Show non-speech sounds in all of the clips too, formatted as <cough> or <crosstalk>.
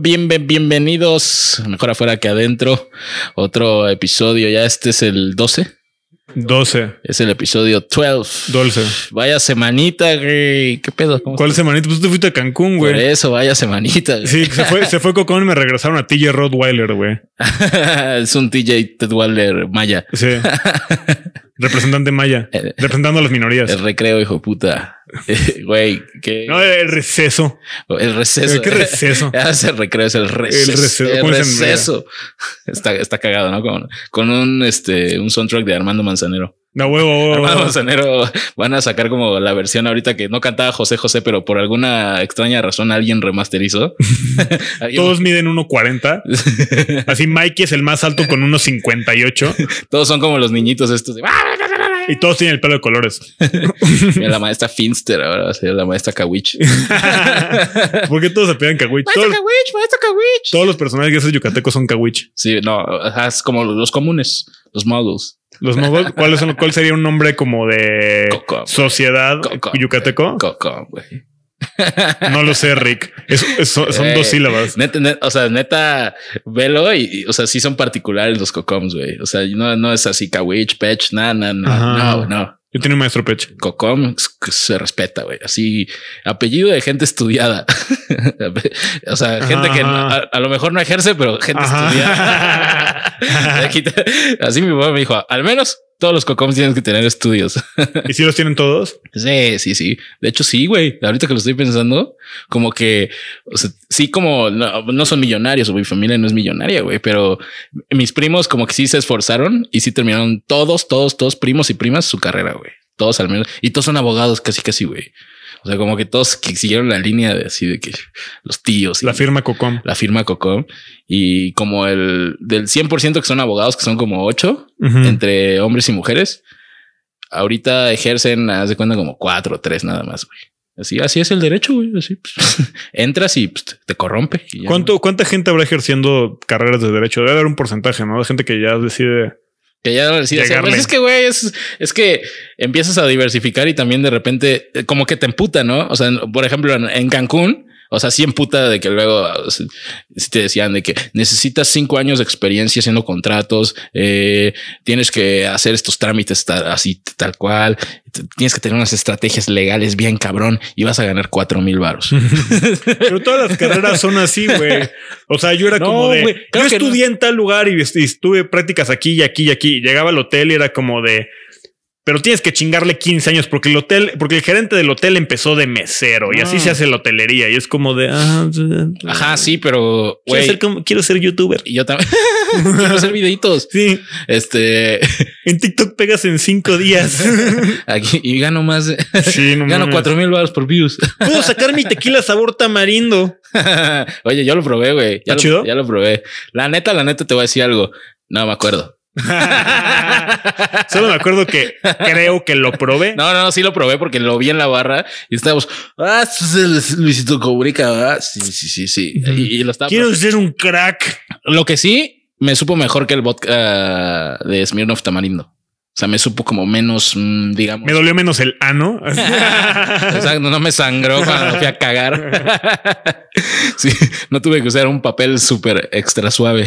Bien, bienvenidos, mejor afuera que adentro. Otro episodio, ya este es el 12. 12. Es el episodio 12. Dulce. Vaya semanita, güey. ¿Qué pedo? ¿Cómo ¿Cuál semanita? Pues tú fuiste a Cancún, güey. Por eso, vaya semanita. Güey. Sí, <laughs> se fue, se fue Cocón y me regresaron a TJ Rottweiler, güey. <laughs> es un TJ Rottweiler maya. Sí. <laughs> Representante maya. representando a las minorías. El recreo, hijo de <laughs> Güey. No, el receso. El receso. ¿Qué receso? <laughs> Es el recreo, es el receso. El receso. El receso. Está, está cagado, ¿no? Con, con un, este, un soundtrack de Armando Manzanero. No, huevo, huevo. Armando Manzanero van a sacar como la versión ahorita que no cantaba José José, pero por alguna extraña razón alguien remasterizó. <laughs> Todos miden 1.40. Así Mikey es el más alto con 1.58. Todos son como los niñitos estos. De... Y todos tienen el pelo de colores. <laughs> Mira, la maestra Finster ahora va a ser la maestra Kawich. <laughs> ¿Por qué todos se pegan Kawich? Maestra todos, Kawich, maestra Kawich. Todos los personajes de ese yucatecos son Kawich. Sí, no, es como los comunes, los moguls. Los moguls, ¿cuál, son, ¿cuál sería un nombre como de sociedad yucateco? Coco, güey. No lo sé, Rick. son dos sílabas. Neta, o sea, neta, velo y, o sea, sí son particulares los cocoms, güey. O sea, no, no es así Kawich, Pech, nada, nada, no, no. Yo tengo un maestro Pech. Cocom se respeta, güey. Así, apellido de gente estudiada. <laughs> o sea, gente que a, lo mejor no ejerce, pero gente estudiada. <laughs> Así mi papá me dijo, al menos todos los cocoms tienen que tener estudios. <laughs> ¿Y si los tienen todos? Sí, sí, sí. De hecho, sí, güey. Ahorita que lo estoy pensando, como que, o sea, sí, como no, son millonarios o mi familia no es millonaria, güey, pero mis primos como que sí se esforzaron y sí terminaron todos, todos, todos primos y primas su carrera, güey. Todos al menos. Y todos son abogados casi, casi, güey. O sea, como que todos que siguieron la línea de así de que los tíos. la firma Cocom. La firma Cocom. Y como el del 100% que son abogados, que son como ocho entre hombres y mujeres, ahorita ejercen, haz de cuenta, como cuatro o tres nada más, güey. Así, así es el derecho, güey. Así pues, <laughs> entras y pues, te corrompe. ¿Cuánto, ¿Cuánta gente habrá ejerciendo carreras de derecho? Debe haber un porcentaje, ¿no? De gente que ya decide que ya pues es que, güey, es, es, que empiezas a diversificar y también de repente eh, como que te emputa, ¿no? O sea, por ejemplo, en Cancún, o sea, sí emputa de que luego si te decían de que necesitas cinco años de experiencia haciendo contratos, eh, tienes que hacer estos trámites así tal cual, tienes que tener unas estrategias legales bien cabrón y vas a ganar cuatro mil varos. <laughs> Pero todas las carreras son así, güey. O sea, yo era como de, yo estudié en tal lugar y, y estuve prácticas aquí y aquí y aquí. Llegaba al hotel y era como de, pero tienes que chingarle 15 años porque el hotel, porque el gerente del hotel empezó de mesero y así se hace la hotelería y es como de, ah, ajá, sí, pero quiero, ser quiero ser youtuber y yo también <laughs> quiero hacer videitos. Sí, este <laughs> en TikTok pegas en cinco días <laughs> aquí y gano más. Sí, no gano cuatro mil baros por views. Puedo sacar mi tequila sabor tamarindo. Oye, yo lo probé, güey. Ya, lo, ya lo probé. La neta, la neta te voy a decir algo. No me acuerdo. <laughs> Solo me acuerdo que creo que lo probé. No, no, sí lo probé porque lo vi en la barra y estábamos. Ah, es Luisito Cobrica. Sí, sí, sí, sí. Y, lo estaba. Quiero ser un crack. Lo que sí me supo mejor que el vodka de Smirnoff Tamarindo. O sea, me supo como menos, mm, digamos. Me dolió menos el ano. <laughs> <laughs> Exacto, no me sangró cuando fui a cagar. <laughs> sí, no tuve que usar un papel súper extra suave.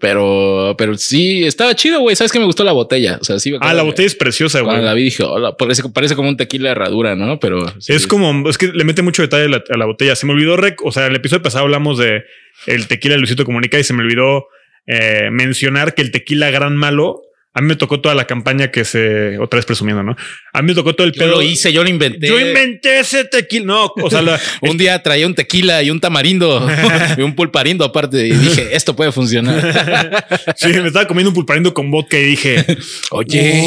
Pero, pero, sí, estaba chido, güey. Sabes que me gustó la botella. O sea, sí. Ah, la botella es preciosa, güey. La vi dije, hola, parece, parece como un tequila herradura, ¿no? Pero es como, es que le mete mucho detalle a la, botella. Se me olvidó, o sea, en el episodio pasado hablamos de el tequila Luisito Comunica y se me olvidó eh, mencionar que el tequila gran malo a mí me tocó toda la campaña que se, otra vez presumiendo, ¿no? A mí me tocó todo el pedo. Yo lo hice, yo lo inventé. Yo inventé ese tequila. No, o sea, <laughs> un día traía un tequila y un tamarindo <laughs> y un pulparindo aparte y dije, esto puede funcionar. <laughs> sí, me estaba comiendo un pulparindo con vodka y dije, oye.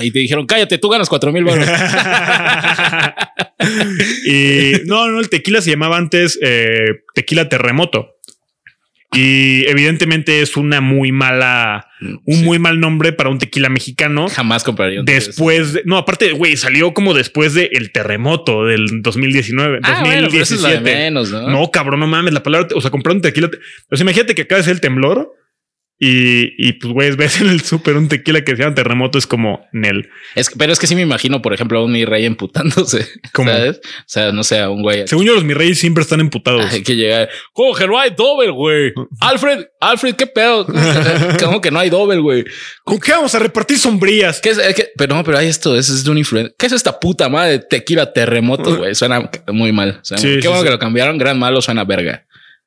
Y te dijeron, cállate, tú ganas cuatro mil y no, no, el tequila se llamaba antes eh, tequila terremoto. Y evidentemente es una muy mala, un muy mal nombre para un tequila mexicano. Jamás compraría un Después de, no, aparte, güey, salió como después del el terremoto del 2019, 2017. ¿no? ¿no? cabrón, no mames, la palabra, o sea, comprar un tequila. O sea, imagínate que de ser el temblor Y, y pues, güey, ves en el súper un tequila que se llama terremoto, es como Nel. Es, pero es que sí me imagino, por ejemplo, a un mi rey emputándose. <laughs> ¿Cómo? ¿Sabes? O sea, no sé, a un güey. Según yo, los mi reyes siempre están emputados. Hay que llegar. ¿Cómo que no hay doble, güey? Alfred, Alfred, qué pedo. <laughs> ¿Cómo que no hay doble, güey? ¿Con qué vamos a repartir sombrías? ¿Qué es, pero no, pero hay esto, eso es de un influencer. ¿Qué es esta puta madre de tequila terremoto, güey? Suena muy mal. qué bueno que lo cambiaron, gran malo, suena verga.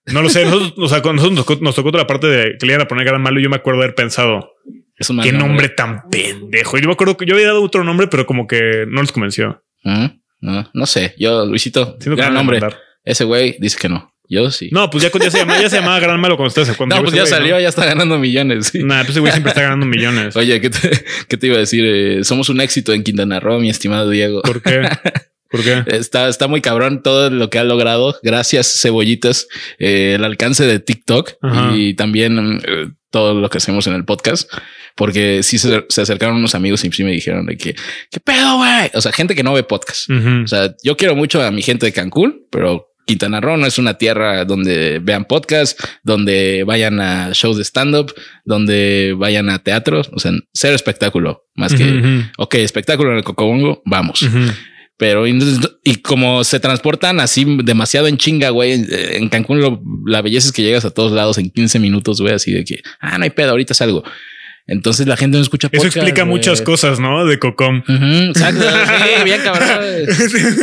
No lo sé. Nosotros, o sea, cuando nosotros nos, tocó, toda la parte de que le iban a poner gran malo, yo me acuerdo haber pensado. Es un Qué nombre, tan pendejo. Y yo me acuerdo que yo había dado otro nombre, pero como que no les convenció. No, no sé. Yo, Luisito, gran nombre. Ese güey dice que no. Yo sí. No, pues ya, ya, se, llamaba, ya se llamaba Gran Malo cuando ustedes. Cuando no, pues ya salió, ya está ganando millones. Sí. Nah, pues ese güey siempre está ganando millones. <laughs> Oye, ¿qué te, qué te iba a decir? Eh, somos un éxito en Quintana Roo, mi estimado Diego. ¿Por qué? <laughs> ¿Por qué? Está, está muy cabrón todo lo que ha logrado. Gracias, cebollitas. Eh, el alcance de TikTok y también eh, todo lo que hacemos en el podcast. Porque sí se, acercaron unos amigos y sí me dijeron de que, ¿qué pedo, güey? O sea, gente que no ve podcast. O sea, yo quiero mucho a mi gente de Cancún, pero Quintana Roo no es una tierra donde vean podcast, donde vayan a shows de stand-up, donde vayan a teatro, o sea, ser espectáculo, más que, ok, espectáculo en el Cocobongo, vamos. Pero y, como se transportan así demasiado en chinga, güey, en Cancún la belleza es que llegas a todos lados en 15 minutos, güey, así de que, ah, no hay pedo, ahorita salgo. Entonces la gente no escucha Eso explica muchas cosas, ¿no? De Cocom. <laughs> exacto. sí, bien cabrón.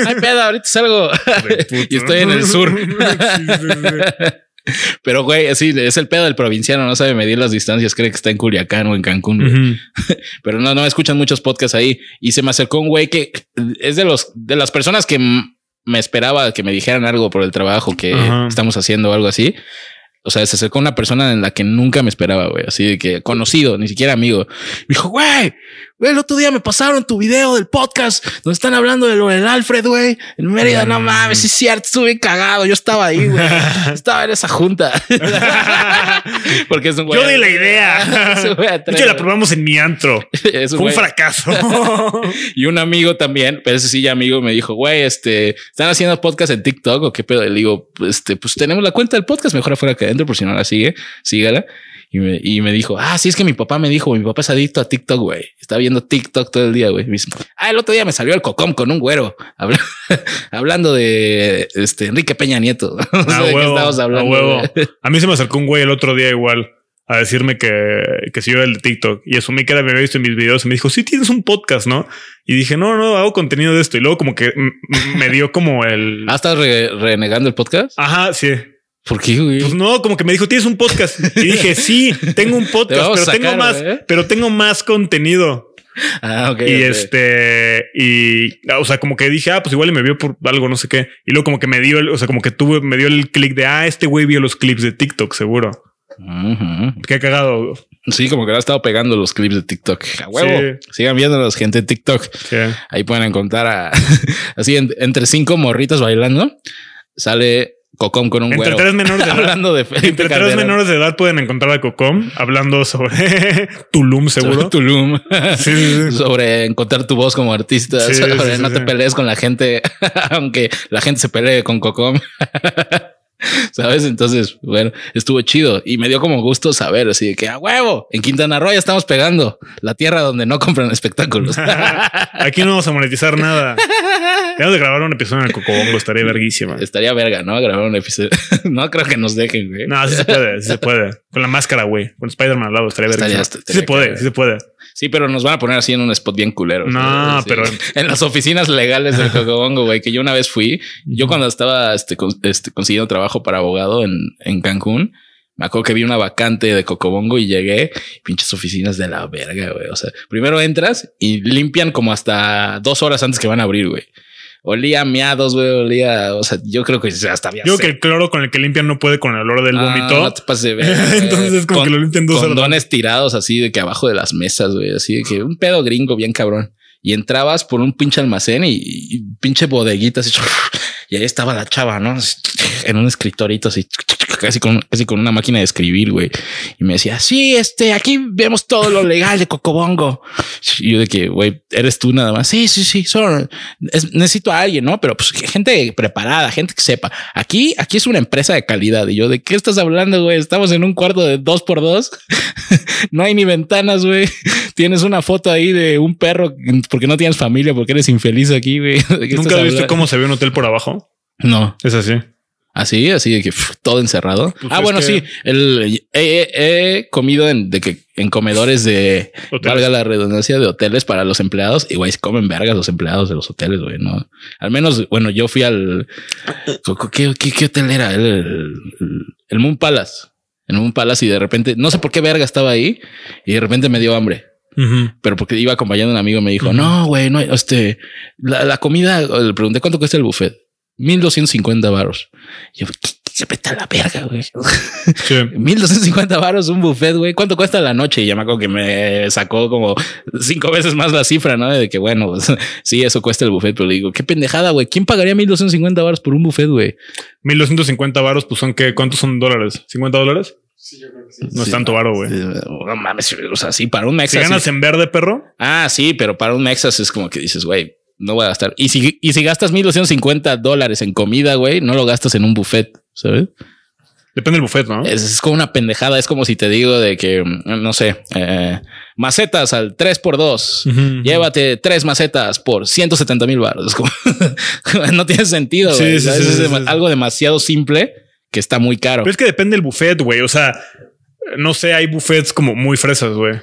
Ay, pedo, ahorita salgo. <laughs> y estoy en el sur. <laughs> <laughs> Pero, güey, así es el pedo del provinciano, no sabe medir las distancias, cree que está en Culiacán o en Cancún. <laughs> Pero no, no escuchan muchos podcasts ahí. Y se me acercó un güey que es de los de las personas que me esperaba que me dijeran algo por el trabajo que estamos haciendo o algo así. O sea, se acercó una persona en la que nunca me esperaba, güey. Así de que conocido, ni siquiera amigo. Me dijo, Güey, el otro día me pasaron tu video del podcast donde están hablando de lo del Alfred, güey. En Mérida, no mames, sí es cierto, estuve cagado. Yo estaba ahí, güey. <laughs> estaba en esa junta. <laughs> Porque es un güey. Yo di la idea. <laughs> Yo la probamos en mi antro. Fue un fracaso. y un amigo también, pero ese sí ya amigo, me dijo, güey, este, ¿están haciendo podcast en TikTok o qué pedo? Le digo, este, pues tenemos la cuenta del podcast, mejor afuera que adentro, por si no la sigue, sígala. Y me, y me dijo, ah, sí, es que mi papá me dijo, mi papá es adicto a TikTok, güey. Está viendo TikTok todo el día, güey. Ah, el otro día me salió el cocom con un güero <laughs> hablando de este Enrique Peña Nieto. <laughs> a huevo, A, <laughs> huevo. a mí se me acercó un güey el otro día igual a decirme que, que si yo era el de TikTok y asumí que era me había visto en mis videos y me dijo, sí tienes un podcast, ¿no? Y dije, no, no, hago contenido de esto. Y luego como que me dio como el... ¿Ah, estás renegando el podcast? Ajá, sí. ¿Por qué, güey? Pues no, como que me dijo, tienes un podcast. Y dije, sí, tengo un <laughs> podcast, pero tengo más, pero tengo más contenido. Ah, ok. Y este, y, o sea, como que dije, ah, pues igual me vio por algo, no sé qué. Y luego como que me dio, el, o sea, como que tuve, me dio el clic de, ah, este güey vio los clips de TikTok, seguro. Qué cagado. Sí, como que le ha estado pegando los clips de TikTok. A huevo. Sigan viendo los gente de TikTok. Ahí pueden encontrar a, <laughs> así entre cinco morritas bailando. Sale Cocom con un entre Tres menores de <laughs> edad, hablando de Entre tres menores de edad pueden encontrar a Cocom hablando sobre <laughs> Tulum, seguro. Sobre Tulum. <laughs> Sí, sobre encontrar tu voz como artista. sobre no te pelees con la gente, aunque la gente se pelee con Cocom. <laughs> ¿Sabes? Entonces, bueno, estuvo chido y me dio como gusto saber así de que a huevo en Quintana Roo ya estamos pegando la tierra donde no compran <laughs> espectáculos. <laughs> Aquí no vamos a monetizar nada. Tenemos de grabar un episodio en el Cocobongo, estaría verguísima. Estaría verga, ¿no? Grabar un episodio. no creo que nos dejen, güey. No, sí se puede, sí se puede. Con la máscara, güey. Con Spider-Man al lado estaría verga. Sí se puede, sí se puede. Sí, pero nos van a poner así en un spot bien culero. No, pero <laughs> en las oficinas legales del Cocobongo, güey, que yo una vez fui. Yo cuando estaba este, este, consiguiendo trabajo para abogado en, en Cancún, me acuerdo que vi una vacante de Cocobongo y llegué, pinches oficinas de la verga, güey. O sea, primero entras y limpian como hasta dos horas antes que van a abrir, güey. Olía miados, güey, olía, o sea, yo creo que hasta había. Yo creo que el cloro con el que limpian no puede con el olor del ah, vómito. No te pases de ver. <laughs> Entonces, con, que lo limpian dos condones tirados así de que abajo de las mesas, güey, así de que un pedo gringo bien cabrón. Y entrabas por un pinche almacén y, pinche bodeguita así. <laughs> Y ahí estaba la chava, ¿no? En un escritorito así casi con, casi con una máquina de escribir, güey. Y me decía, sí, este, aquí vemos todo lo legal de Cocobongo. Y yo de que, güey, eres tú nada más. Sí, sí, sí, solo necesito a alguien, ¿no? Pero pues gente preparada, gente que sepa. Aquí, aquí es una empresa de calidad. Y yo, ¿de qué estás hablando, güey? Estamos en un cuarto de dos por dos. <laughs> no hay ni ventanas, güey. Tienes una foto ahí de un perro porque no tienes familia, porque eres infeliz aquí, güey. <laughs> ¿Nunca viste cómo se ve un hotel por abajo? No. Es así. Así, así de que todo encerrado. Pues ah, bueno, sí. El, he, comido en, de que en comedores de valga la redundancia de hoteles para los empleados y güey, comen vergas los empleados de los hoteles, güey. No, al menos, bueno, yo fui al ¿qué, qué, hotel era? El, el, Moon Palace. El Moon Palace y de repente no sé por qué verga estaba ahí y de repente me dio hambre. Pero porque iba acompañando a un amigo, me dijo, no, güey, no, este, la, la comida, le pregunté cuánto cuesta el buffet. 1250 varos. Yo, se peta la verga, güey. <laughs> Sí. 1250 varos un buffet, güey. ¿Cuánto cuesta la noche? Y ya me acuerdo que me sacó como cinco veces más la cifra, ¿no? De que bueno, pues, <laughs> sí, eso cuesta el buffet, pero le digo, qué pendejada, güey. ¿Quién pagaría 1250 varos por un buffet, güey? 1250 varos, pues son qué? ¿Cuántos son dólares? ¿50 dólares? Sí, yo creo que sí. No es tanto varo, güey. No mames, o sea, sí, para un Mexas. ¿Si ganas en verde, perro? Ah, sí, pero para un Mexas es como que dices, güey, no voy a gastar. Y si, y si gastas 1250 dólares en comida, güey, no lo gastas en un buffet, ¿sabes? Depende del buffet, ¿no? Es, como una pendejada. Es como si te digo de que, no sé, eh, macetas al 3 por 2 Llévate tres macetas por 170 mil baros. <laughs> no tiene sentido. Sí, es algo demasiado simple que está muy caro. Pero es que depende del buffet, güey. O sea, no sé, hay buffets como muy fresas, güey.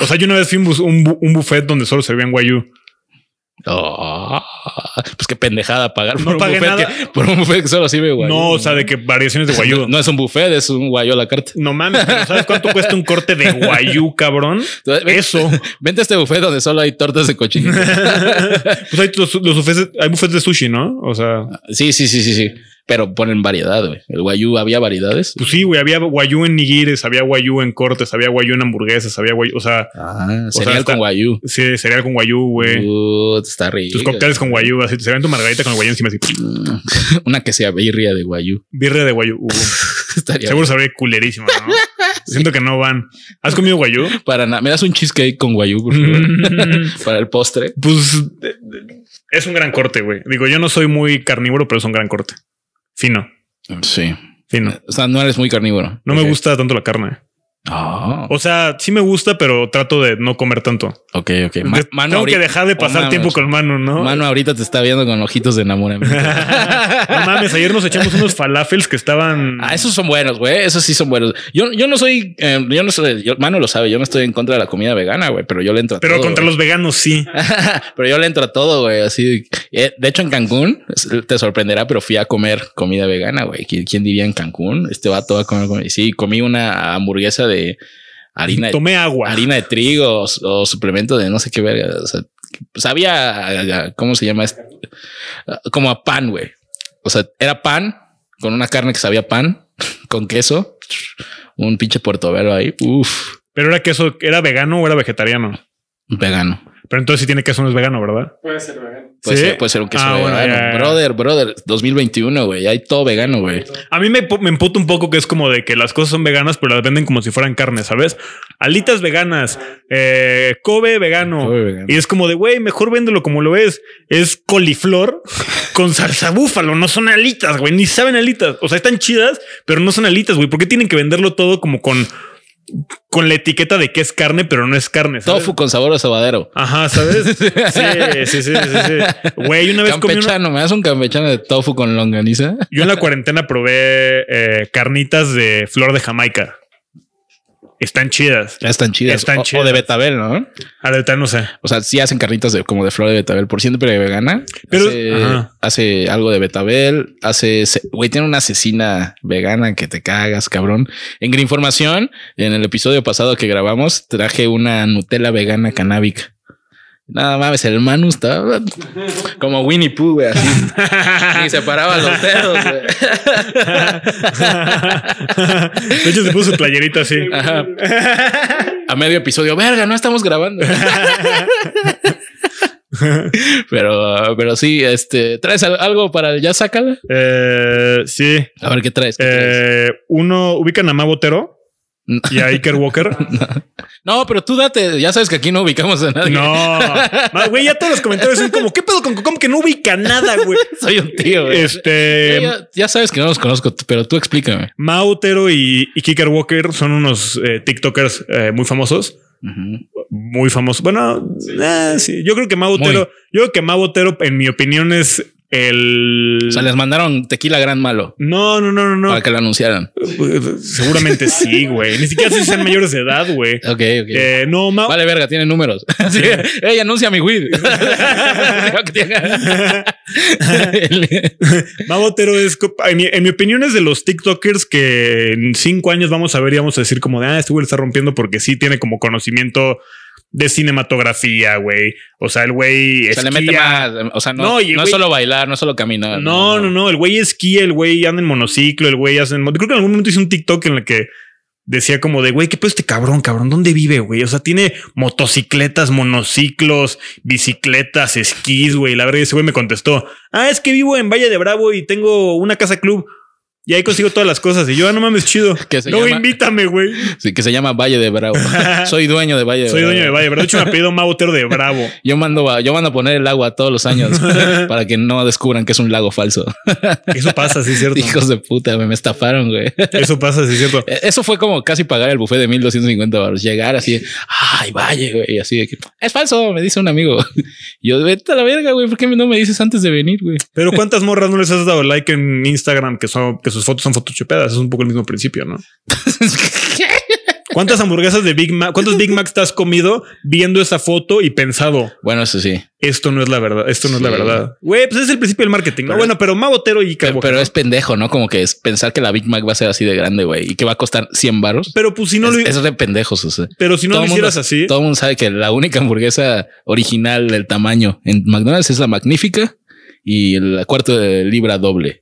O sea, yo una vez fui un, un buffet donde solo servían guayú. Oh, pues qué pendejada pagar por, un buffet Que, por un buffet que solo sirve guayú. No, o sea, de que variaciones de guayú. No, es un buffet, es un guayú a la carta. No mames, ¿sabes cuánto cuesta un corte de guayú, cabrón? Eso. <laughs> Vente a este buffet donde solo hay tortas de cochino. <laughs> pues hay los, buffets, hay buffets de sushi, ¿no? O sea. Sí, sí, sí, sí, sí. Pero ponen variedad, güey. El guayú, ¿había variedades? Pues sí, güey. Había guayú en nigires, había guayú en cortes, había guayú en hamburguesas, había guayú, o sea... Ah, cereal con guayú. Sí, cereal con guayú, güey. está rico. Tus cócteles con guayú, así. Se ven tu margarita con el guayú encima así. <laughs> Una que sea birria de guayú. Birria de guayú. Uh. <laughs> Seguro sabría culerísima, ¿no? Siento que no van. ¿Has comido guayú? Para nada. ¿Me das un cheesecake con guayú, por favor? <laughs> Para el postre. Pues... Es un gran corte, güey. Digo, yo no soy muy carnívoro, pero es un gran corte. Fino. Sí. Fino. O sea, no eres muy carnívoro. No me gusta tanto la carne. Ah. O sea, sí me gusta, pero trato de no comer tanto. Ok, ok. tengo que dejar de pasar tiempo con Manu, ¿no? Manu ahorita te está viendo con ojitos de enamoramiento. <laughs> no mames, ayer nos echamos unos falafels que estaban. Ah, esos son buenos, güey. Esos sí son buenos. Yo, yo no soy, eh, yo no soy, Manu lo sabe, yo no estoy en contra de la comida vegana, güey, pero yo le entro a pero todo. Pero contra los veganos sí. <laughs> pero yo le entro a todo, güey. Así. Eh, de hecho, en Cancún te sorprenderá, pero fui a comer comida vegana, güey. ¿Quién, diría en Cancún? Este va a comer. Sí, comí una hamburguesa de harina. Tomé agua. Harina de trigo o, suplemento de no sé qué verga. O sea, sabía, ¿cómo se llama? Como a pan, güey. O sea, era pan con una carne que sabía pan, <laughs> con queso, un pinche puertobelo ahí. Uf. Pero era queso, ¿era vegano o era vegetariano? Vegano. Pero entonces si tiene queso no es vegano, ¿verdad? Puede ser vegano. Puede, ser, puede ser un queso ah, vegano. brother, brother, 2021, güey. Hay todo vegano, güey. A mí me, me emputa un poco que es como de que las cosas son veganas, pero las venden como si fueran carne, ¿sabes? Alitas veganas, eh, Kobe vegano. Y es como de, güey, mejor véndelo como lo es. Es coliflor con salsa búfalo. No son alitas, güey. Ni saben alitas. O sea, están chidas, pero no son alitas, güey. ¿Por qué tienen que venderlo todo como con con la etiqueta de que es carne, pero no es carne. Tofu con sabor a sabadero. Ajá, ¿sabes? <laughs> sí, sí, sí, sí, sí. Güey, una vez campechano, ¿me das un campechano de tofu con longaniza? Yo en la cuarentena probé eh, carnitas de flor de Jamaica. Están chidas. Están chidas. Están o, chidas. o de betabel, ¿no? A ah, de betabel no sé. O sea, sí hacen carnitas de, como de flor de betabel por siempre vegana. Pero hace, hace algo de betabel. Hace, güey, tiene una asesina vegana que te cagas, cabrón. En Información, en el episodio pasado que grabamos, traje una Nutella vegana canábica. Nada mames, el Manu estaba como Winnie Pooh, güey, así. Ni se paraba los dedos, güey. De hecho, se puso su playerita así. A medio episodio, verga, no estamos grabando. pero, pero sí, este, ¿traes algo para el ya sácala? Eh, sí. A ver qué traes. eh, Uno, ubican a Mabotero y a Iker Walker. <laughs> no. pero tú date. Ya sabes que aquí no ubicamos a nadie. <laughs> No, güey, ya todos los comentarios son como, ¿qué pedo con Cocom que no ubica nada, güey? <laughs> Soy un tío, güey. Este. Ya, sabes que no los conozco, pero tú explícame. Mautero y, y Kicker Walker son unos eh, TikTokers eh, muy famosos. Muy famosos. Bueno, eh, sí. Yo creo que Mautero, yo creo que Mautero, en mi opinión, es el. O sea, les mandaron tequila gran malo. No, no, no, no, no. Para que lo anunciaran. Seguramente sí, güey. Ni siquiera si sean mayores de edad, güey. Ok, ok. Eh, no, Vale, verga, tiene números. <laughs> sí. Ey, anuncia mi weed. <laughs> <laughs> Mabotero es, en mi, en mi, opinión, es de los TikTokers que en cinco años vamos a ver y vamos a decir como de, ah, este güey está rompiendo porque sí tiene como conocimiento de cinematografía, güey. O sea, el güey. Se le mete más. O sea, no, no, es solo bailar, no es solo caminar. No, no, no. El güey esquía, el güey anda en monociclo, el güey hace. Creo que en algún momento hizo un TikTok en el que decía como de, güey, ¿qué pedo este cabrón, cabrón? ¿Dónde vive, güey? O sea, tiene motocicletas, monociclos, bicicletas, esquís, güey. La verdad, ese güey me contestó, ah, es que vivo en Valle de Bravo y tengo una casa club. Y ahí consigo todas las cosas. Y yo, ah, no mames, chido. <laughs> Luego invítame, güey. Sí, que se llama Valle de Bravo. <laughs> Soy dueño de Valle de Soy dueño de Valle de Bravo. De hecho, me apellido Mautero de Bravo. <laughs> yo mando a, yo mando a poner el agua todos los años para que no descubran que es un lago falso. Eso pasa, sí, cierto. Hijos de puta, me, estafaron, güey. Eso pasa, sí, cierto. Eso fue como casi pagar el buffet de 1250 baros. Llegar así, ay, Valle, güey. Y así de que es falso, me dice un amigo. yo, vete a la verga, güey. ¿Por qué no me dices antes de venir, güey? Pero ¿cuántas morras no les has dado like en Instagram que son que sus fotos son photoshopadas? es un poco el mismo principio, ¿no? <laughs> ¿Cuántas hamburguesas de Big Mac, cuántos Big Macs te has comido viendo esa foto y pensado? Bueno, eso sí. Esto no es la verdad. Esto no es la verdad. Güey, pues es el principio del marketing. ¿no? Bueno, pero Mabotero y Pero, pero es pendejo, ¿no? Como que es pensar que la Big Mac va a ser así de grande, güey, y que va a costar 100 baros. Pero pues si no es, lo es de pendejos, o sea. Pero si no lo hicieras así. Todo el mundo sabe que la única hamburguesa original del tamaño en McDonald's es la magnífica y el cuarto de libra doble.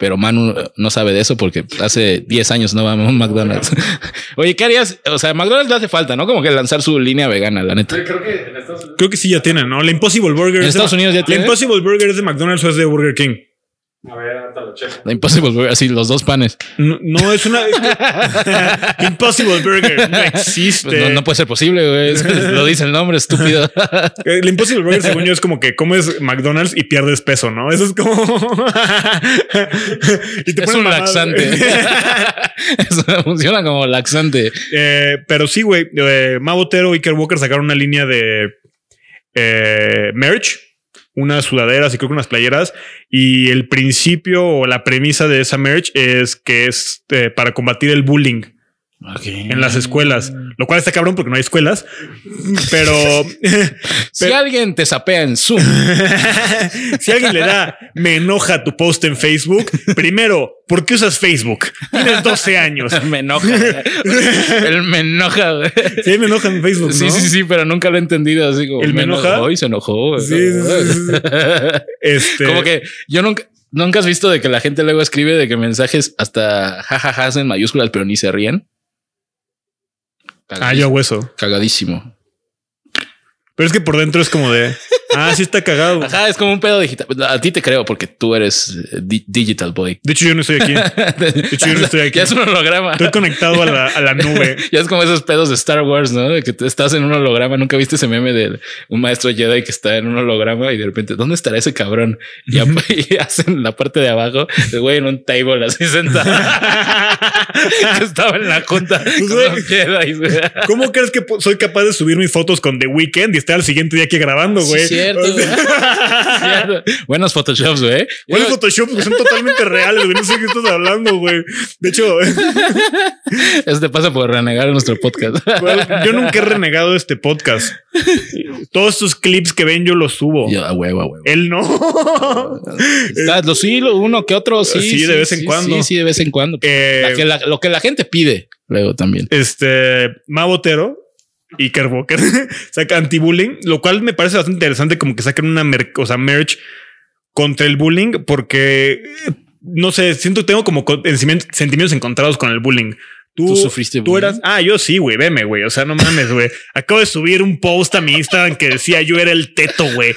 Pero Manu no sabe de eso porque hace 10 años no vamos a un McDonald's. <laughs> Oye, ¿qué harías? O sea, McDonald's le hace falta, ¿no? Como que lanzar su línea vegana, la neta. Creo que en Estados Unidos. Creo que sí ya tienen, ¿no? La Impossible Burger. En Estados Unidos ya tiene. La Impossible Burger es de McDonald's o es de Burger King. A ver, ahorita lo checo. La Impossible Burger, así los dos panes. No, es una <laughs> Impossible Burger. No existe. Pues no, puede ser posible, güey. Lo dice el nombre, estúpido. La Impossible Burger, según yo, es como que comes McDonald's y pierdes peso, ¿no? Eso es como. <laughs> y te es un laxante. <laughs> Eso funciona como laxante. Eh, pero sí, güey. Eh, Mabotero y Walker sacaron una línea de eh, merch unas sudaderas y creo que unas playeras. Y el principio o la premisa de esa merch es que es eh, para combatir el bullying. En las escuelas, lo cual está cabrón porque no hay escuelas, pero <laughs> si <laughs> alguien te sapea en Zoom, <laughs> si alguien le da me enoja tu post en Facebook, primero, ¿por qué usas Facebook? Tienes 12 años. me enoja. El me enoja. Sí, me enoja en Facebook. Sí, sí, sí, pero nunca lo he entendido así como el me enoja y se enojó. Sí, este, como que yo nunca. ¿Nunca has visto de que la gente luego escribe de que mensajes hasta jajajas en mayúsculas, pero ni se ríen? Ah, yo hago eso. Cagadísimo. Pero es que por dentro es como de, ah, sí está cagado. Ajá, es como un pedo digital. A ti te creo porque tú eres eh, digital boy. De hecho, yo no estoy aquí. <laughs> De hecho, yo no estoy aquí. Ya es un holograma. Estoy conectado a la, a la nube. <laughs> ya es como esos pedos de Star Wars, ¿no? De que estás en un holograma. Nunca viste ese meme de un maestro Jedi que está en un holograma y de repente, ¿dónde estará ese cabrón? Y, <laughs> hacen la parte de abajo, el güey en un table así sentado. estaba en la junta. Pues, Jedi, ¿Cómo crees que soy capaz de subir mis fotos con The Weeknd y estar al siguiente día aquí grabando, güey. <laughs> cierto, Buenos Photoshops, güey. Buenos Photoshops que son totalmente reales, güey. No sé qué estás hablando, güey. De hecho, <laughs> eso te pasa por renegar nuestro podcast. <laughs> yo nunca he renegado este podcast. Todos estos clips que ven, yo los subo. Yo, a huevo, a huevo. Él no. lo sí, uno que otro, sí. Sí, de vez en cuando. Sí, sí, de vez en cuando. Eh, lo que la gente pide, luego también. Este, Mabotero y Walker <laughs> saca anti-bullying, lo cual me parece bastante interesante como que sacan una o sea, merch contra el bullying porque no sé, siento que tengo como sentimientos encontrados con el bullying. Tú, sufriste Tú eras. Ah, yo sí, güey. Veme, güey. O sea, no mames, güey. Acabo de subir un post a mi Instagram que decía yo era el teto, güey.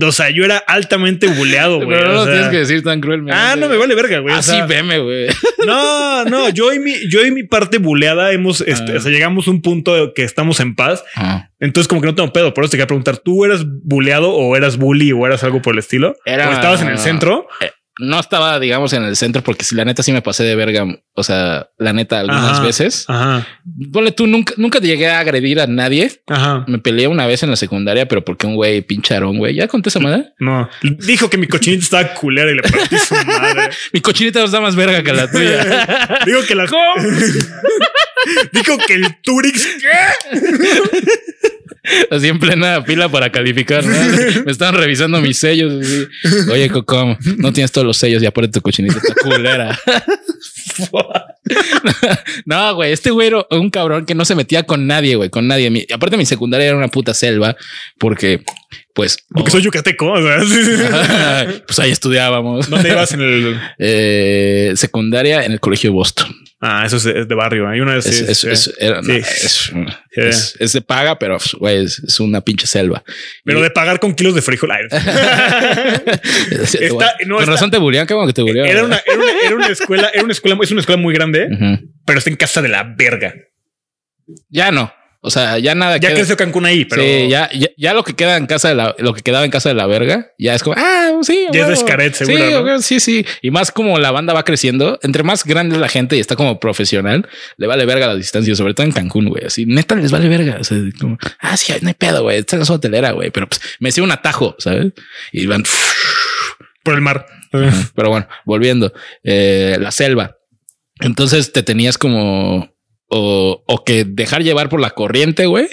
O sea, yo era altamente buleado, güey. Pero no lo tienes que decir tan cruel. Ah, no me vale verga, güey. Así ah, veme, güey. No, no, yo y mi, yo y mi parte buleada hemos, este, ah. o sea, llegamos a un punto que estamos en paz. Ah. Entonces, como que no tengo pedo. Por eso te quería preguntar, ¿tú eras buleado o eras bully o eras algo por el estilo? Era, ¿O estabas en el centro? Eh, no estaba, digamos, en el centro porque si la neta sí me pasé de verga, o sea, la neta algunas veces. Ajá. Ponle tú, nunca, nunca llegué a agredir a nadie. Ajá. Me peleé una vez en la secundaria, pero porque un güey pincharon, güey. ¿Ya conté esa madre? No. Dijo que mi cochinita estaba culera y le partí su madre. <laughs> mi cochinita está más verga que la tuya. <laughs> Digo que la... <laughs> Dijo que el Turix... ¿Qué? Así en plena pila para calificar. <laughs> Me estaban revisando mis sellos. Oye, Coco, no tienes todos los sellos. Ya por tu cochinita esta culera. <laughs> no, güey, este güey era un cabrón que no se metía con nadie, güey, con nadie. aparte, mi secundaria era una puta selva porque, pues. Porque soy yucateco. <laughs> pues ahí estudiábamos. ¿Dónde ibas en el eh, secundaria en el colegio de Boston? Ah, eso es de, barrio. Hay una vez. Es, es, es, de paga, pero güey, es, una pinche selva. Pero de pagar con kilos de frijol. <laughs> <laughs> con razón te bulían, que te bulían. Era una, era, una, escuela, era una escuela, es una escuela muy grande, pero está en casa de la verga. Ya no. O sea, ya nada. Ya creció Cancún ahí, pero. Sí, ya, ya, lo que queda en casa de la, lo que quedaba en casa de la verga, ya es como, ah, sí. Ya es de seguro. Sí, sí, sí. Y más como la banda va creciendo, entre más grande es la gente y está como profesional, le vale verga la distancia, sobre todo en Cancún, güey. Así neta les vale verga. O sea, como, ah, sí, no hay pedo, güey. Esta es la hotelera, güey. Pero pues me hacía un atajo, ¿sabes? Y van por el mar. Pero bueno, volviendo, eh, la selva. Entonces te tenías como o, o que dejar llevar por la corriente, güey.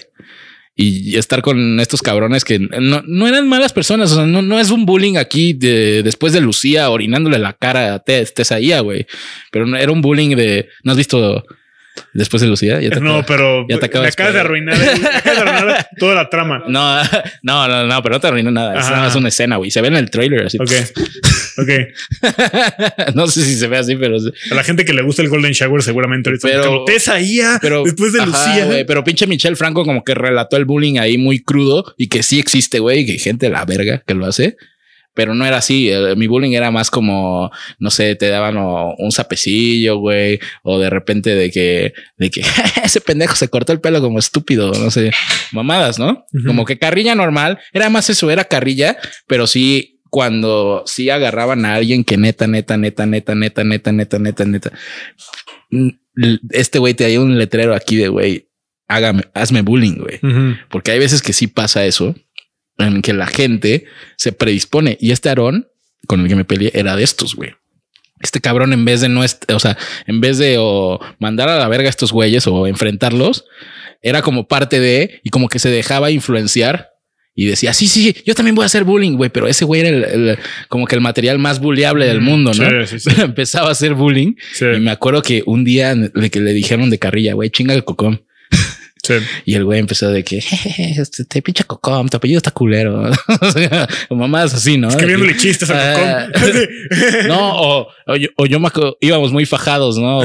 Y estar con estos cabrones que no, no eran malas personas. O sea, no, no es un bullying aquí de, después de Lucía orinándole la cara a Tesaía, güey. Pero era un bullying de. ¿No has visto Después de Lucía, ya te No, pero ya te acabas, de arruinar, <laughs> toda la trama. No, no, no, no, pero no te arruinó nada. Es nada una escena, güey. Se ve en el trailer así. Ok. Ok. <laughs> no sé si se ve así, pero. A la gente que le gusta el Golden Shower, seguramente ahorita. Pero Tessa pero después de Lucía. pero pinche Michelle Franco, como que relató el bullying ahí muy crudo y que sí existe, güey, que hay gente la verga que lo hace pero no era así. Mi bullying era más como, no sé, te daban un sapecillo, güey, o de repente de que, de que <laughs> ese pendejo se cortó el pelo como estúpido, no sé, mamadas, ¿no? Como que carrilla normal, era más eso, era carrilla, pero sí cuando sí agarraban a alguien que neta, neta, neta, neta, neta, neta, neta, neta, neta. Este güey te hay un letrero aquí de güey, hágame, hazme bullying, güey. Porque hay veces que sí pasa eso en que la gente se predispone. Y este Aarón con el que me peleé era de estos, güey. Este cabrón, en vez de no, o sea, en vez de o mandar a la verga a estos güeyes o enfrentarlos, era como parte de y como que se dejaba influenciar y decía, sí, sí, yo también voy a hacer bullying, güey, pero ese güey era el, como que el material más bulleable del mundo, ¿no? <laughs> Empezaba a hacer bullying y me acuerdo que un día de que le dijeron de carrilla, güey, chinga el cocón. Y el güey empezó de que este, te pinche cocom, tu apellido está culero. <laughs> o mamás así, ¿no? Escribiéndole chistes a ah, <laughs> cocom. <laughs> no, o, o, yo, me íbamos muy fajados, ¿no?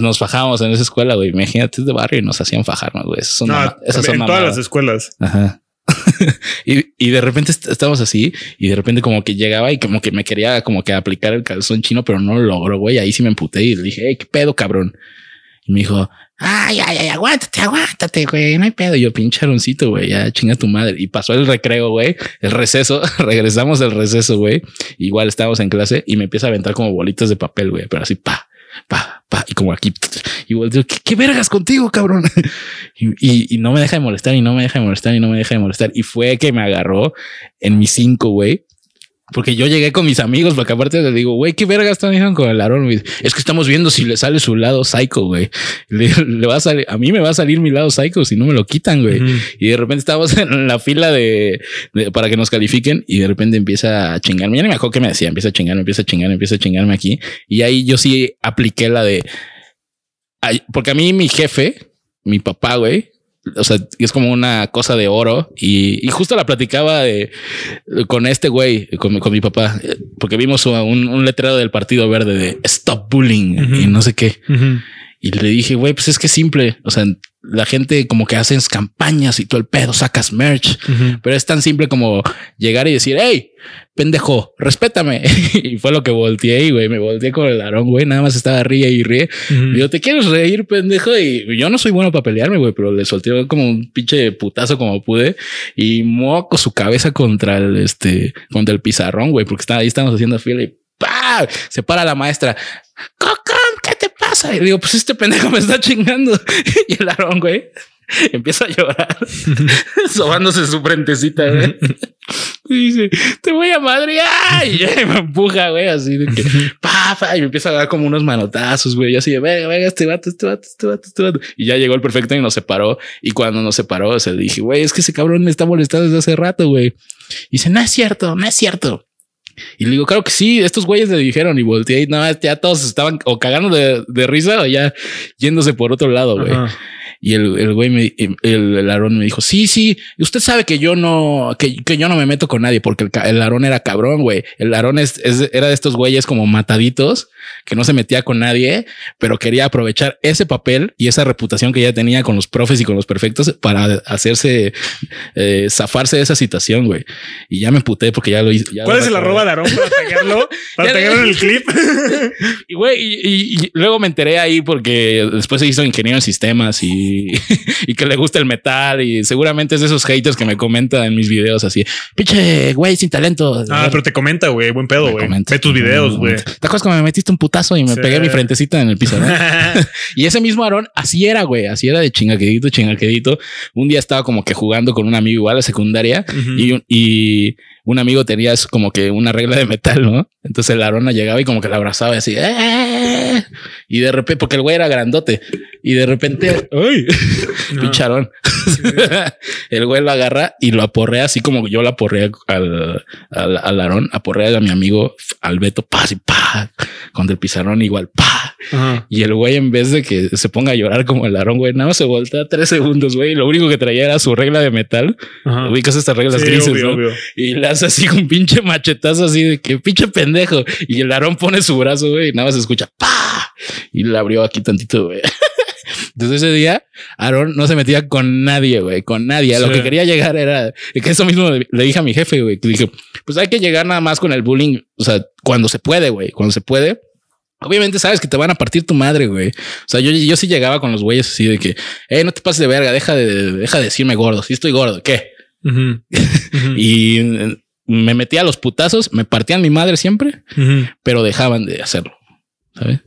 nos fajábamos en esa escuela, güey. Imagínate de barrio y nos hacían fajarnos, güey. Esas son, no, esas son en todas las escuelas. Ajá. y, y, de repente estábamos así y de repente como que llegaba y como que me quería como que aplicar el calzón chino, pero no lo logró, güey. Ahí sí me emputé y le dije, hey, qué pedo, cabrón. Y me dijo, ay, ay, ay, aguántate, aguántate, güey, no hay pedo. yo, pinche aroncito, güey, ya chinga tu madre. Y pasó el recreo, güey, el receso, <laughs> regresamos del receso, güey. Igual estábamos en clase y me empieza a aventar como bolitas de papel, güey, pero así, pa, pa, pa, y como aquí, <tsk> igual digo, ¿qué, vergas contigo, cabrón? <laughs> y, y, no me deja de molestar, y no me deja de molestar, y no me deja de molestar. Y fue que me agarró en mis cinco, güey, porque yo llegué con mis amigos, porque aparte le digo, güey, ¿qué verga están diciendo con el Aarón? Es que estamos viendo si le sale su lado psycho, güey. Le, va a salir, a mí me va a salir mi lado psycho si no me lo quitan, güey. Y de repente estamos <laughs> en la fila de, para que nos califiquen y de repente empieza a chingarme. Ya ni me acuerdo qué me decía, empieza a chingarme, empieza a chingarme, empieza a chingarme aquí. Y ahí yo sí apliqué la de, porque a mí mi jefe, mi papá, güey, o sea, es como una cosa de oro. Y, justo la platicaba de, con este güey, con, mi papá, porque vimos un, letrero del Partido Verde de Stop Bullying y no sé qué. Y le dije, güey, pues es que es simple. O sea, la gente como que hacen campañas y todo el pedo, sacas merch, pero es tan simple como llegar y decir, hey, pendejo, respétame. <laughs> y fue lo que volteé y güey, me volteé con el arón, güey, nada más estaba ríe y ríe. Yo, ¿te quieres reír, pendejo? Y yo no soy bueno para pelearme, güey, pero le solté como un pinche putazo como pude y moco su cabeza contra el, este, contra el pizarrón, güey, porque ahí estamos haciendo fila y ¡pah! se para la maestra. ¡Cocom! ¿Qué te pasa? Y digo, pues este pendejo me está chingando. <laughs> y el arón, güey, empieza a llorar, <laughs> sobándose su frentecita, güey. Y dice, te voy a madrear. <laughs> Y me empuja, güey, así de que, pa, y me empieza a dar como unos manotazos, güey. Y así de, venga, venga, este vato, este vato, este vato, este vato. Y ya llegó el perfecto y nos separó. Y cuando nos separó, se dije, güey, es que ese cabrón me está molestando desde hace rato, güey. Y dice, no es cierto, no es cierto. Y le digo, claro que sí, estos güeyes le dijeron y volteé y nada, ya todos estaban o cagando de, de risa o ya yéndose por otro lado, güey. Y el, el güey, me, el, el Aarón me dijo, sí, sí, usted sabe que yo no, que, que yo no me meto con nadie porque el, el Aarón era cabrón, güey. El Aarón es, era de estos güeyes como mataditos que no se metía con nadie, pero quería aprovechar ese papel y esa reputación que ya tenía con los profes y con los perfectos para hacerse, eh, zafarse de esa situación, güey. Y ya me puté porque ya lo hice. ¿Cuál es el arroba de Aarón para tagarlo? <laughs> Para tagarlo en el clip. <laughs> y güey, y, y luego me enteré ahí porque después se hizo ingeniero en sistemas y <laughs> y, que le gusta el metal y seguramente es de esos haters que me comenta en mis videos así, pinche güey sin talento. Ah, pero te comenta, güey, buen pedo, güey. Ve tus videos, güey. ¿Te acuerdas cuando me metiste un putazo y me pegué mi frentecita en el piso? <laughs> <laughs> y ese mismo Aarón, así era, güey, así era de chingaquedito, chingaquedito. Un día estaba como que jugando con un amigo igual a secundaria y, y un amigo tenía como que una regla de metal, ¿no? Entonces el Arona llegaba y como que la abrazaba y así, ¡Eh! y de repente, porque el güey era grandote, y de repente, ¡ay! <laughs> Picharón. <laughs> el güey lo agarra y lo aporrea así como yo lo aporrea al, al, al aporrea a mi amigo Albeto, pa, y pa, con el pizarrón igual, pa. Y el güey, en vez de que se ponga a llorar como el Aarón, güey, nada más se voltea tres segundos, güey. Y lo único que traía era su regla de metal. Ubicas estas reglas grises, Y le hace así un pinche machetazo así de que pinche pendejo. Y el Aarón pone su brazo, güey, y nada más se escucha, pa. Y le abrió aquí tantito, güey. <laughs> Entonces ese día, Aaron no se metía con nadie, güey, con nadie. Lo que quería llegar era que eso mismo le dije a mi jefe, güey, que dije, pues hay que llegar nada más con el bullying, o sea, cuando se puede, güey, cuando se puede. Obviamente sabes que te van a partir tu madre, güey. O sea, yo, yo sí llegaba con los güeyes así de que, eh, no te pases de verga, deja de, deja de decirme gordo. Si estoy gordo, ¿qué? <laughs> y me metía a los putazos, me partían mi madre siempre, pero dejaban de hacerlo, ¿sabes?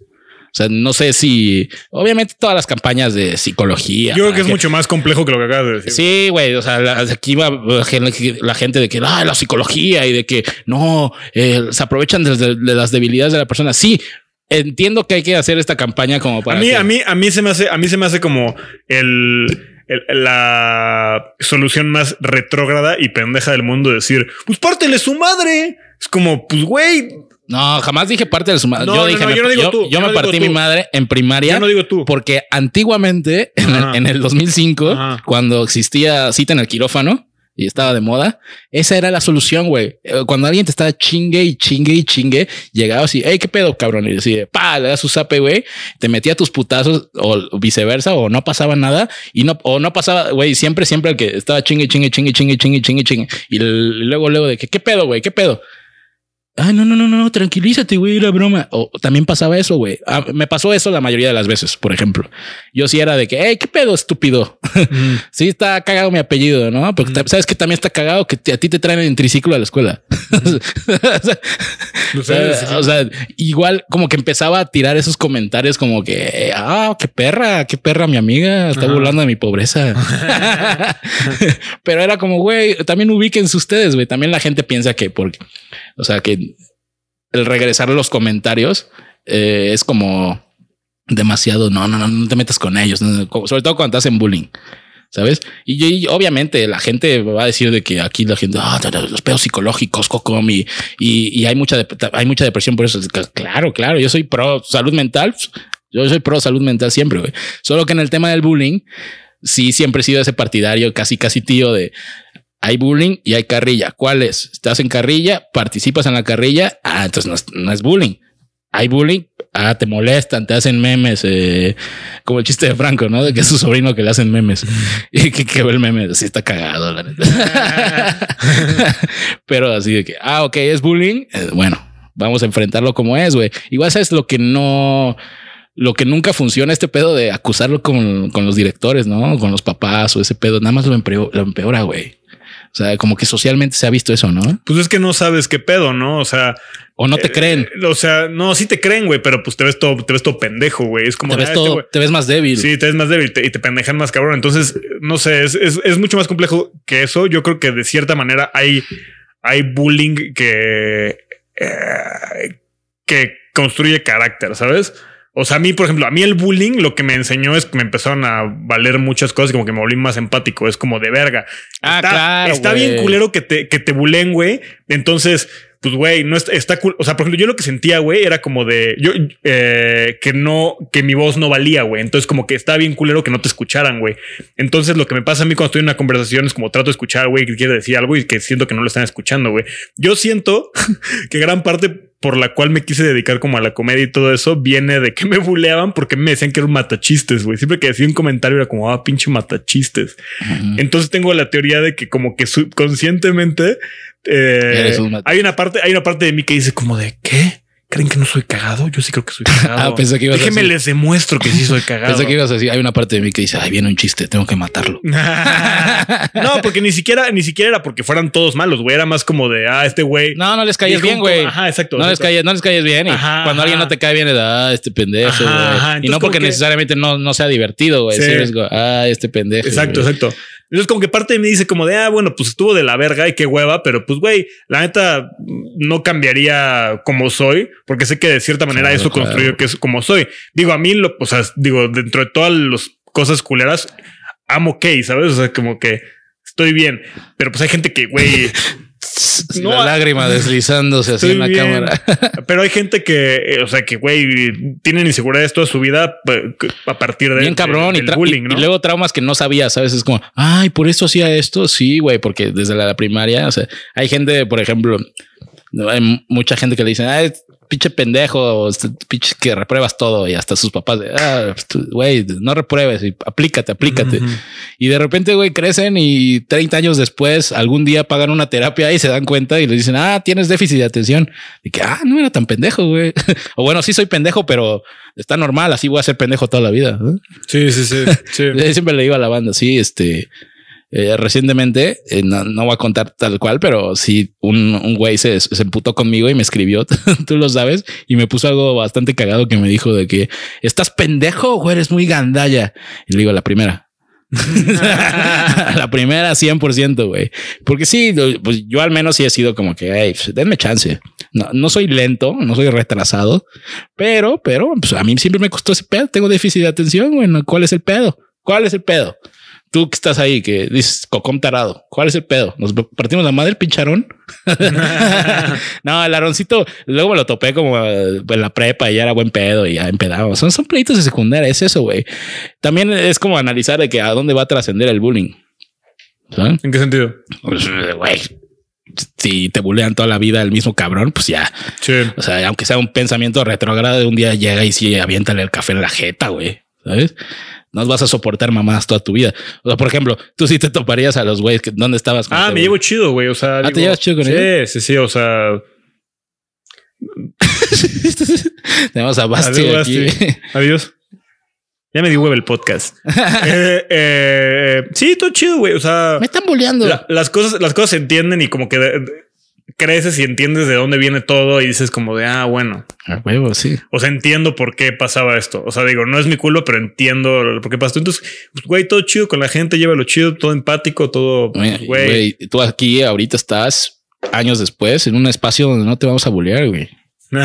O sea, no sé si obviamente todas las campañas de psicología. Yo creo que es mucho más complejo que lo que acabas de decir. Sí, güey. O sea, aquí va la gente de que ah, la psicología y de que no eh, se aprovechan de, las debilidades de la persona. Sí, entiendo que hay que hacer esta campaña como para. A mí, a mí, a mí se me hace, a mí se me hace como el, la solución más retrógrada y pendeja del mundo decir, pues pártele su madre. Es como, pues güey, no, jamás dije parte de su madre. yo dije, yo, no digo tú, yo, me partí mi madre en primaria. Yo no digo tú. Porque antiguamente, en el, 2005, cuando existía cita en el quirófano y estaba de moda, esa era la solución, güey. Eh, cuando alguien te estaba chingue y chingue y chingue, llegaba así, hey, qué pedo, cabrón. Y decía, pa, le das su zape, güey, te metía tus putazos o viceversa, o no pasaba nada y no, o no pasaba, güey, siempre, siempre el que estaba chingue, chingue, chingue, chingue, chingue, chingue, chingue. Y luego, luego de que, qué pedo, güey, qué pedo. Ah, no, no, no, no, tranquilízate, güey, era broma. O también pasaba eso, güey. Ah, me pasó eso la mayoría de las veces, por ejemplo. Yo sí era de que, hey, qué pedo, estúpido. <laughs> sí, está cagado mi apellido, ¿no? Porque sabes que también está cagado que a ti te traen en triciclo a la escuela. <laughs> o, sea, igual como que empezaba a tirar esos comentarios como que, ah, qué perra, qué perra mi amiga, está burlando de mi pobreza. <laughs> Pero era como, güey, también ubíquense ustedes, güey. También la gente piensa que porque, o sea, que el regresar a los comentarios eh, es como demasiado. No, no, no, no te metas con ellos, sobre todo cuando estás en bullying. ¿Sabes? Y, obviamente la gente va a decir de que aquí la gente, ah, los pedos psicológicos, Cocom, y, y, hay, mucha hay mucha depresión por eso. Claro, claro, yo soy pro salud mental. Yo soy pro salud mental siempre. Solo que en el tema del bullying, sí siempre he sido ese partidario, casi, casi tío de hay bullying y hay carrilla. ¿Cuál es? Estás en carrilla, participas en la carrilla. Ah, entonces no es, bullying. hay bullying, ah, te molestan, te hacen memes, eh, como el chiste de Franco, ¿no? De que es su sobrino que le hacen memes <laughs> y que, que ve el meme, así está cagado, la neta. <laughs> Pero así de que, ah, ok, es bullying. Eh, bueno, vamos a enfrentarlo como es, güey. Igual sabes lo que no, lo que nunca funciona este pedo de acusarlo con, con los directores, ¿no? Con los papás o ese pedo, nada más lo, lo empeora, güey. O sea, como que socialmente se ha visto eso, ¿no? Pues es que no sabes qué pedo, ¿no? O sea, o no te eh, creen. o sea, no, sí te creen, güey, pero pues te ves todo, te ves todo pendejo, güey. Es como te ves, ah, este todo, te ves más débil. Sí, te ves más débil y te pendejan más cabrón. Entonces, no sé, es, es, es, mucho más complejo que eso. Yo creo que de cierta manera hay, hay bullying que, eh, que construye carácter, ¿sabes? O sea, a mí, por ejemplo, a mí el bullying lo que me enseñó es que me empezaron a valer muchas cosas, como que me volví más empático. Es como de verga. Ah, claro. Está bien culero que te, que te bulen, güey. Entonces, pues, güey, no está, está cool. O sea, por ejemplo, yo lo que sentía, güey, era como de yo, eh, que no, que mi voz no valía, güey. Entonces, como que está bien culero que no te escucharan, güey. Entonces, lo que me pasa a mí cuando estoy en una conversación es como trato de escuchar, güey, que quiere decir algo y que siento que no lo están escuchando, güey. Yo siento <laughs> que gran parte por la cual me quise dedicar como a la comedia y todo eso viene de que me buleaban porque me decían que era un matachistes, güey. Siempre que decía un comentario era como, ah, pinche matachistes. Entonces tengo la teoría de que como que subconscientemente eh, hay una parte, hay una parte de mí que dice como de qué? ¿Creen que no soy cagado? Yo sí creo que soy <laughs> cagado. ah, pensé que ibas Déjeme les demuestro que sí soy <laughs> cagado. pensé que ibas a decir, hay una parte de mí que dice, ay, viene un chiste, tengo que matarlo. <laughs> no, porque ni siquiera, ni siquiera era porque fueran todos malos, güey. Era más como de, ah, este güey. No, no les calles bien, güey. Ajá, exacto. No les calles, no les calles bien. Y cuando alguien no te cae bien, da, ah, este pendejo. y no porque necesariamente no, no sea divertido, güey. Sí. ah, este pendejo. Exacto, exacto. Entonces, como que parte de mí dice como de, ah, bueno, pues estuvo de la verga y qué hueva, pero pues, güey, la neta no cambiaría como soy, porque sé que de cierta manera eso construyó que es como soy. Digo, a mí, lo, o sea, digo, dentro de todas las cosas culeras, amo ok, ¿sabes? O sea, como que estoy bien, pero pues hay gente que, güey, <laughs> no, la lágrima <laughs> deslizándose así en la cámara. <laughs> Pero hay gente que, eh, o sea, que güey, tienen inseguridades toda su vida pues, a partir de bien cabrón y, bullying, ¿no? y, luego traumas que no sabía, sabes, es como, ay, por eso hacía esto. Sí, güey, porque desde la, primaria, o sea, hay gente, por ejemplo, hay mucha gente que le dicen, ay, pinche pendejo, este, pinche que repruebas todo y hasta sus papás ah, güey, no repruebes y aplícate, aplícate. Y de repente, güey, crecen y 30 años después, algún día pagan una terapia y se dan cuenta y les dicen, ah, tienes déficit de atención. Y que, ah, no era tan pendejo, güey. <laughs> o bueno, sí soy pendejo, pero está normal, así voy a ser pendejo toda la vida. Sí, sí, sí. sí. <laughs> Siempre le digo a la banda, sí, este, eh, recientemente, eh, no, voy a contar tal cual, pero sí, un, un güey se, se emputó conmigo y me escribió, <laughs> tú lo sabes, y me puso algo bastante cagado que me dijo de que estás pendejo o eres muy gandalla. Y le digo la primera. <laughs> la primera 100%, güey. Porque sí, pues yo al menos sí he sido como que, hey, pues, denme chance. No, no soy lento, no soy retrasado, pero, pero pues a mí siempre me costó ese pedo. Tengo déficit de atención, güey. ¿Cuál es el pedo? ¿Cuál es el pedo? Tú que estás ahí, que dices cocón tarado, ¿cuál es el pedo? ¿Nos partimos la madre el pincharón? <laughs> no, el aroncito, luego me lo topé como en la prepa y ya era buen pedo y ya empedamos. Son, son pleitos de secundaria, es eso, güey. También es como analizar de que a dónde va a trascender el bullying. ¿En qué sentido? Pues, güey, si te bulean toda la vida el mismo cabrón, pues ya. O sea, aunque sea un pensamiento retrogrado, un día llega y sí aviéntale el café en la jeta, güey. ¿Sabes? No vas a soportar mamás toda tu vida. O sea, por ejemplo, tú sí te toparías a los güeyes que dónde estabas. ah, me llevo chido, güey. O sea, ah, te llevas chido con sí, ellos. Sí, sí, sí. O sea, <laughs> tenemos a Basti Adiós, aquí. Adiós. Ya me di huevo el podcast. <laughs> eh, eh, sí, todo chido, güey. O sea, me están bulleando. las cosas, las cosas se entienden y como que creces y entiendes de dónde viene todo y dices como de, ah, bueno. A huevo, sí. O sea, entiendo por qué pasaba esto. O sea, digo, no es mi culo, pero entiendo por qué pasó. Entonces, pues, güey, todo chido con la gente, lleva lo chido, todo empático, todo, pues, güey. Tú aquí ahorita estás años después en un espacio donde no te vamos a bullear, güey. O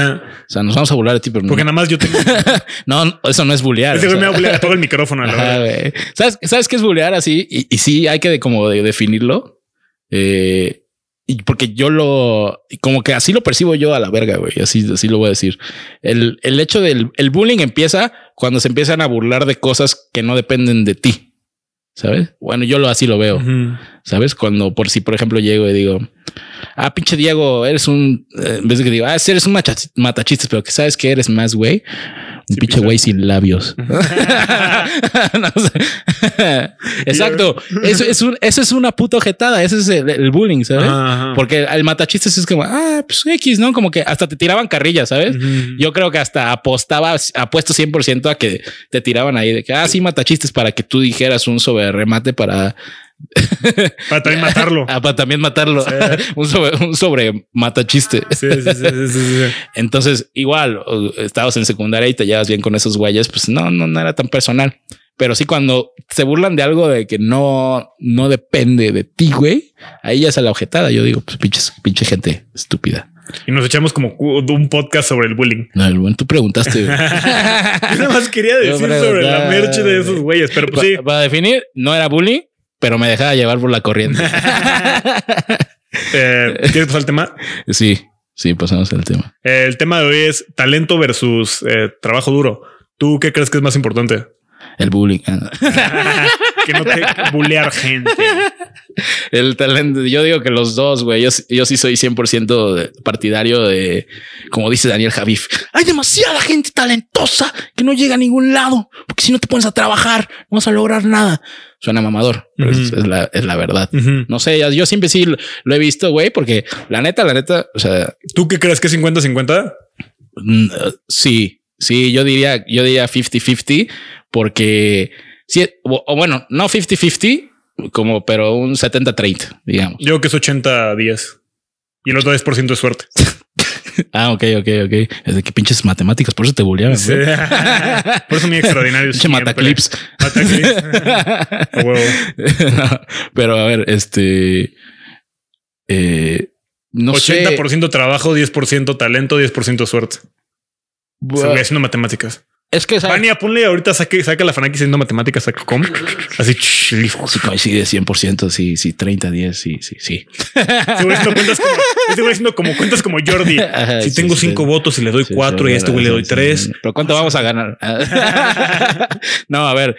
sea, nos vamos a bullear a ti, pero Porque nada más yo tengo. <laughs> no, eso no es bullear. Ese güey me va a bullear todo el micrófono. ¿Sabes, ¿Sabes qué es bullear así? Y, y sí, hay que como de definirlo. Eh, y porque yo lo, como que así lo percibo yo a la verga, güey. Así, así lo voy a decir. El, el hecho del el bullying empieza cuando se empiezan a burlar de cosas que no dependen de ti. ¿Sabes? Bueno, yo lo así lo veo. ¿Sabes? Cuando por si, por ejemplo, llego y digo, ah, pinche Diego, eres un, eh, en vez de que digo, ah, eres un matachistes, pero que sabes que eres más güey. Un pinche güey sin labios. <laughs> <laughs> Exacto. Eso es, un, eso es una puta ojetada. Ese es el, bullying, ¿sabes? Porque el matachistes es como, ah, pues X, ¿no? Como que hasta te tiraban carrillas, ¿sabes? Yo creo que hasta apostaba, apuesto 100% a que te tiraban ahí de que, ah, sí, matachistes para que tú dijeras un sobre remate para para también matarlo. Ah, para también matarlo. <laughs> un, sobre, un sobre mata chiste. Entonces, igual, estabas en secundaria y te llevas bien con esos güeyes, pues no, no, no era tan personal. Pero sí, cuando se burlan de algo de que no, no depende de ti, güey, ahí ya es la objetada. Yo digo, pues pinches, pinche gente estúpida. Y nos echamos como un podcast sobre el bullying. No, el tú preguntaste. <laughs> nada más quería decir sobre la merch de esos güeyes, pero pues sí. Para definir, no era bullying, pero me dejaba llevar por la corriente. <laughs> eh, ¿Quieres pasar el tema? Sí, sí, pasamos al tema. el tema de hoy es talento versus eh, trabajo duro. ¿Tú qué crees que es más importante? El bullying. <laughs> que no te bullear gente. El talento. Yo digo que los dos, güey. Yo, yo sí soy 100% partidario de, como dice Daniel Javif, hay demasiada gente talentosa que no llega a ningún lado. Porque si no te pones a trabajar, no vas a lograr nada. Suena mamador, pero es, la, es, la, verdad. No sé, yo siempre sí lo he visto, güey, porque la neta, la neta, o sea. ¿Tú qué crees que es 50-50? Mm, sí, sí, yo diría, yo diría 50-50 porque si, o, bueno, no 50-50, como, pero un 70-30, digamos. Yo que es 80-10 y el otro 10% de suerte. <laughs> ah, ok, ok, ok. Es de que pinches matemáticas, por eso te bulleaban. <laughs> por eso muy extraordinario. Pinche mataclips. Mataclips. <laughs> pero a ver, este. Eh, no 80% trabajo, 10% talento, 10% suerte. Bueno. haciendo matemáticas. Es que Vania, ponle ahorita saque, saca la Fanaki haciendo matemáticas, saca com. Así sí, coincide 100%. Sí, sí, 30, 10. Sí, sí, sí. Estoy diciendo como, cuentas como Jordi. <laughs> si tengo cinco votos y le doy cuatro y a este güey le doy tres. Pero ¿cuánto vamos a ganar? <laughs> no, a ver,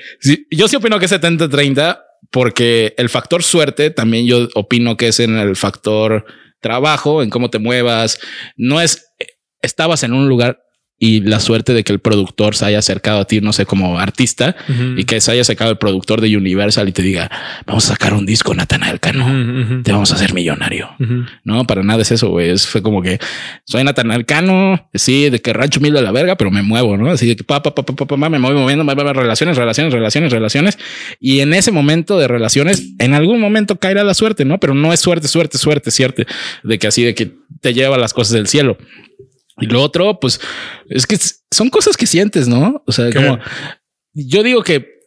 yo sí opino que es 70, 30 porque el factor suerte también yo opino que es en el factor trabajo, en cómo te muevas. No es estabas en un lugar y la suerte de que el productor se haya acercado a ti, no sé, como artista y que se haya sacado el productor de Universal y te diga, vamos a sacar un disco, Natanael Cano, te vamos a hacer millonario. No, para nada es eso, güey. Fue como que soy Natanael Cano, sí, de que rancho mil de la verga, pero me muevo, ¿no? Así de que pa, pa, pa, pa, pa, me voy moviendo, me voy relaciones, relaciones, relaciones, relaciones. Y en ese momento de relaciones, en algún momento caerá la suerte, ¿no? Pero no es suerte, suerte, suerte, cierto, de que así de que te lleva las cosas del cielo. Y lo otro, pues es que son cosas que sientes, ¿no? O sea, como yo digo que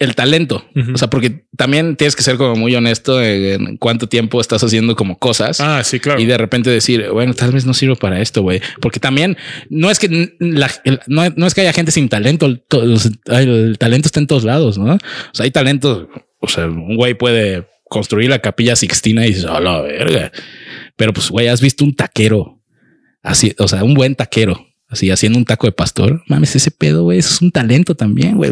el talento, o sea, porque también tienes que ser como muy honesto en cuánto tiempo estás haciendo como cosas. Ah, sí, claro. Y de repente decir, bueno, tal vez no sirvo para esto, güey. Porque también no es que no, es que haya gente sin talento. El, el, talento está en todos lados, ¿no? O sea, hay talento. O sea, un güey puede construir la capilla Sixtina y dices, a la verga. Pero pues, güey, has visto un taquero así, o sea, un buen taquero, así haciendo un taco de pastor. Mames, ese pedo, güey, eso es un talento también, güey.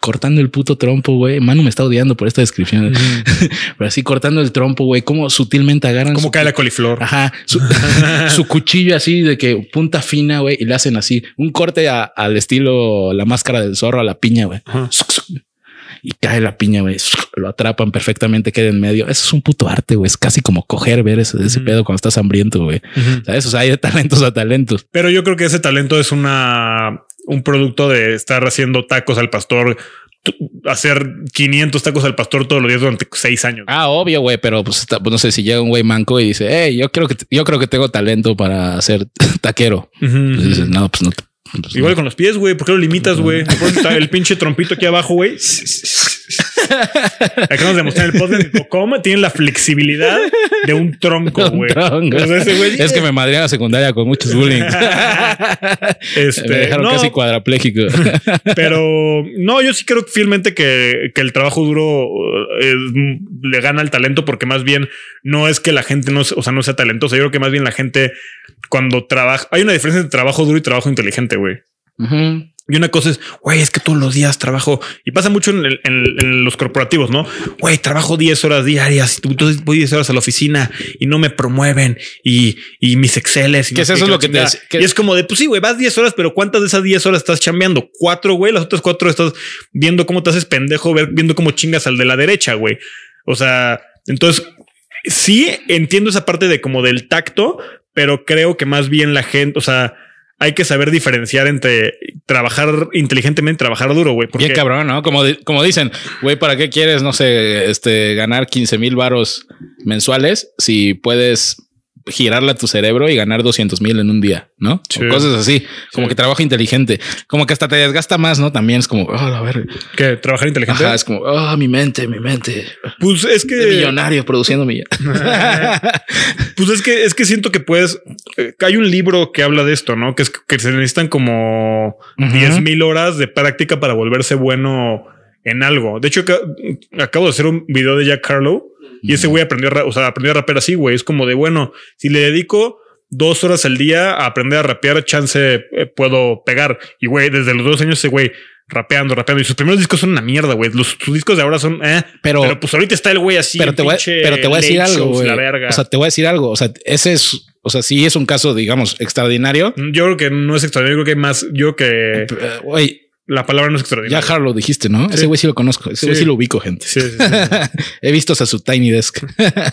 Cortando el puto trompo, güey. Manu me está odiando por esta descripción. <laughs> Pero así cortando el trompo, güey, cómo sutilmente agarran. Cómo cae la coliflor. Ajá. <laughs> Su, cuchillo así de que punta fina, güey, y le hacen así un corte al estilo la máscara del zorro a la piña, güey y cae la piña, güey. Lo atrapan perfectamente, queda en medio. Eso es un puto arte, güey. Es casi como coger, ver ese, ese pedo cuando estás hambriento, güey. ¿Sabes? O sea, hay de talentos a talentos. Pero yo creo que ese talento es una, un producto de estar haciendo tacos al pastor hacer 500 tacos al pastor todos los días durante seis años. Ah, obvio, güey, pero pues, pues, no sé si llega un güey manco y dice, hey, yo creo que yo creo que tengo talento para ser <laughs> taquero. Pues no, pues no, pues Igual con los pies, güey. ¿Por qué lo limitas, güey? el pinche trompito aquí abajo, güey. <laughs> <laughs> Acabamos de mostrar el podcast de cómo tiene la flexibilidad de un tronco, güey. es que me madré a la secundaria con muchos bullying. <laughs> este, me dejaron casi cuadrapléjico. <laughs> pero no, yo sí creo fielmente que, que el trabajo duro eh, le gana al talento porque más bien no es que la gente no, o sea, no sea talentosa. Yo creo que más bien la gente cuando trabaja, hay una diferencia entre trabajo duro y trabajo inteligente, güey. Y una cosa es, güey, es que todos los días trabajo y pasa mucho en, los corporativos, ¿no? Güey, trabajo 10 horas diarias y entonces voy 10 horas a la oficina y no me promueven y, mis Exceles. Y ¿Qué es eso lo que te Y es como de, pues sí, güey, vas 10 horas, pero ¿cuántas de esas 10 horas estás chambeando? Cuatro, güey. Las otras cuatro estás viendo cómo te haces pendejo, viendo cómo chingas al de la derecha, güey. O sea, entonces sí entiendo esa parte de como del tacto, pero creo que más bien la gente, o sea, hay que saber diferenciar entre trabajar inteligentemente, trabajar duro, güey. Bien cabrón, ¿no? Como, como dicen, güey, ¿para qué quieres, no sé, este, ganar 15 mil varos mensuales si puedes girarla a tu cerebro y ganar 200 mil en un día, ¿no? cosas así, como que trabajo inteligente, como que hasta te desgasta más, ¿no? También es como, oh, a ver. ¿Qué? ¿Trabajar inteligente? es como, oh, mi mente, mi mente. Pues es que... millonario produciendo millones. <laughs> pues es que, es que siento que puedes... Eh, hay un libro que habla de esto, ¿no? Que es que se necesitan como 10 mil horas de práctica para volverse bueno en algo. De hecho, acabo de hacer un video de Jack Harlow y ese güey aprendió, a, o sea, aprendió a rapear así, güey. Es como de, bueno, si le dedico dos horas al día a aprender a rapear, chance eh, puedo pegar. Y güey, desde los dos años ese güey rapeando, rapeando. Y sus primeros discos son una mierda, güey. Los, sus discos de ahora son, eh. Pero, pues ahorita está el güey así. Pero te, voy, pero te voy a decir algo, güey. O sea, te voy a decir algo. O sea, ese es, o sea, sí es un caso, digamos, extraordinario. Yo creo que no es extraordinario. Yo creo que hay más, yo que. Eh, güey. La palabra no es extraordinaria. Ya Harlow dijiste, ¿no? Ese güey sí lo conozco. Ese güey sí. lo ubico, gente. Sí, <laughs> He visto a su Tiny Desk.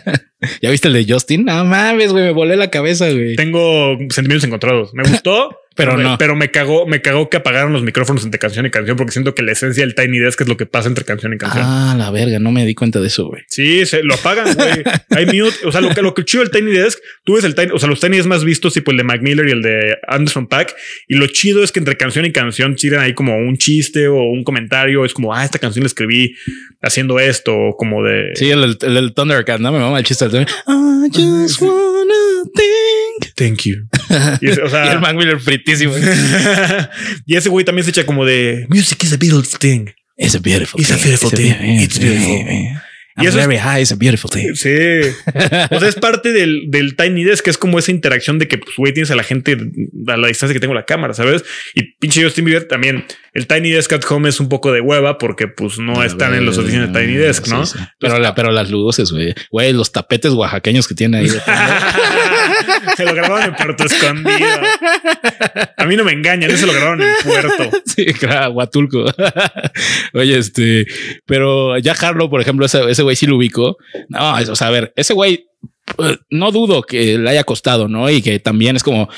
<laughs> ¿Ya viste el de Justin? No mames, güey, me volé la cabeza, güey. Tengo sentimientos encontrados. Me gustó. Pero, no. Pero me cagó, me cagó que apagaron los micrófonos entre canción y canción porque siento que la esencia del Tiny Desk es lo que pasa entre canción y canción. Ah, la verga, no me di cuenta de eso, güey. Sí, se lo apagan, güey. <laughs> Hay mute. O sea, lo que, lo que chido del Tiny Desk, tú ves el Tiny, o sea, los Tiny Desk más vistos, tipo el de Mac Miller y el de Anderson Pack. Y lo chido es que entre canción y canción tiran ahí como un chiste o un comentario. Es como, ah, esta canción la escribí haciendo esto, o como de. Sí, el, del Thundercat, no me mama el chiste. I just wanna think. Thank you. <laughs> Y, o sea, y el Mac Miller <laughs> y ese güey también se echa como de Music is a beautiful thing. It's a beautiful It's a beautiful thing. It's beautiful. y eso very high, it's a beautiful thing. Sí. o sea, es parte del, del Tiny Desk, que es como esa interacción de que, pues, güey, tienes a la gente a la distancia que tengo la cámara, ¿sabes? Y pinche Justin Bieber también. El Tiny Desk at Home es un poco de hueva porque, pues, no están en las oficinas de Tiny Desk, ¿no? Pero, la, pero las luces, güey. Güey, los tapetes oaxaqueños que tiene ahí. <laughs> se lo grabaron en Puerto Escondido. A mí no me engañan, eso lo grabaron en Puerto. <laughs> Sí, claro, Huatulco. <laughs> Oye, este, pero ya Harlow, por ejemplo, ese, güey sí lo ubico. No, o sea, a ver, ese güey pues, no dudo que le haya costado, ¿no? Y que también es como eh,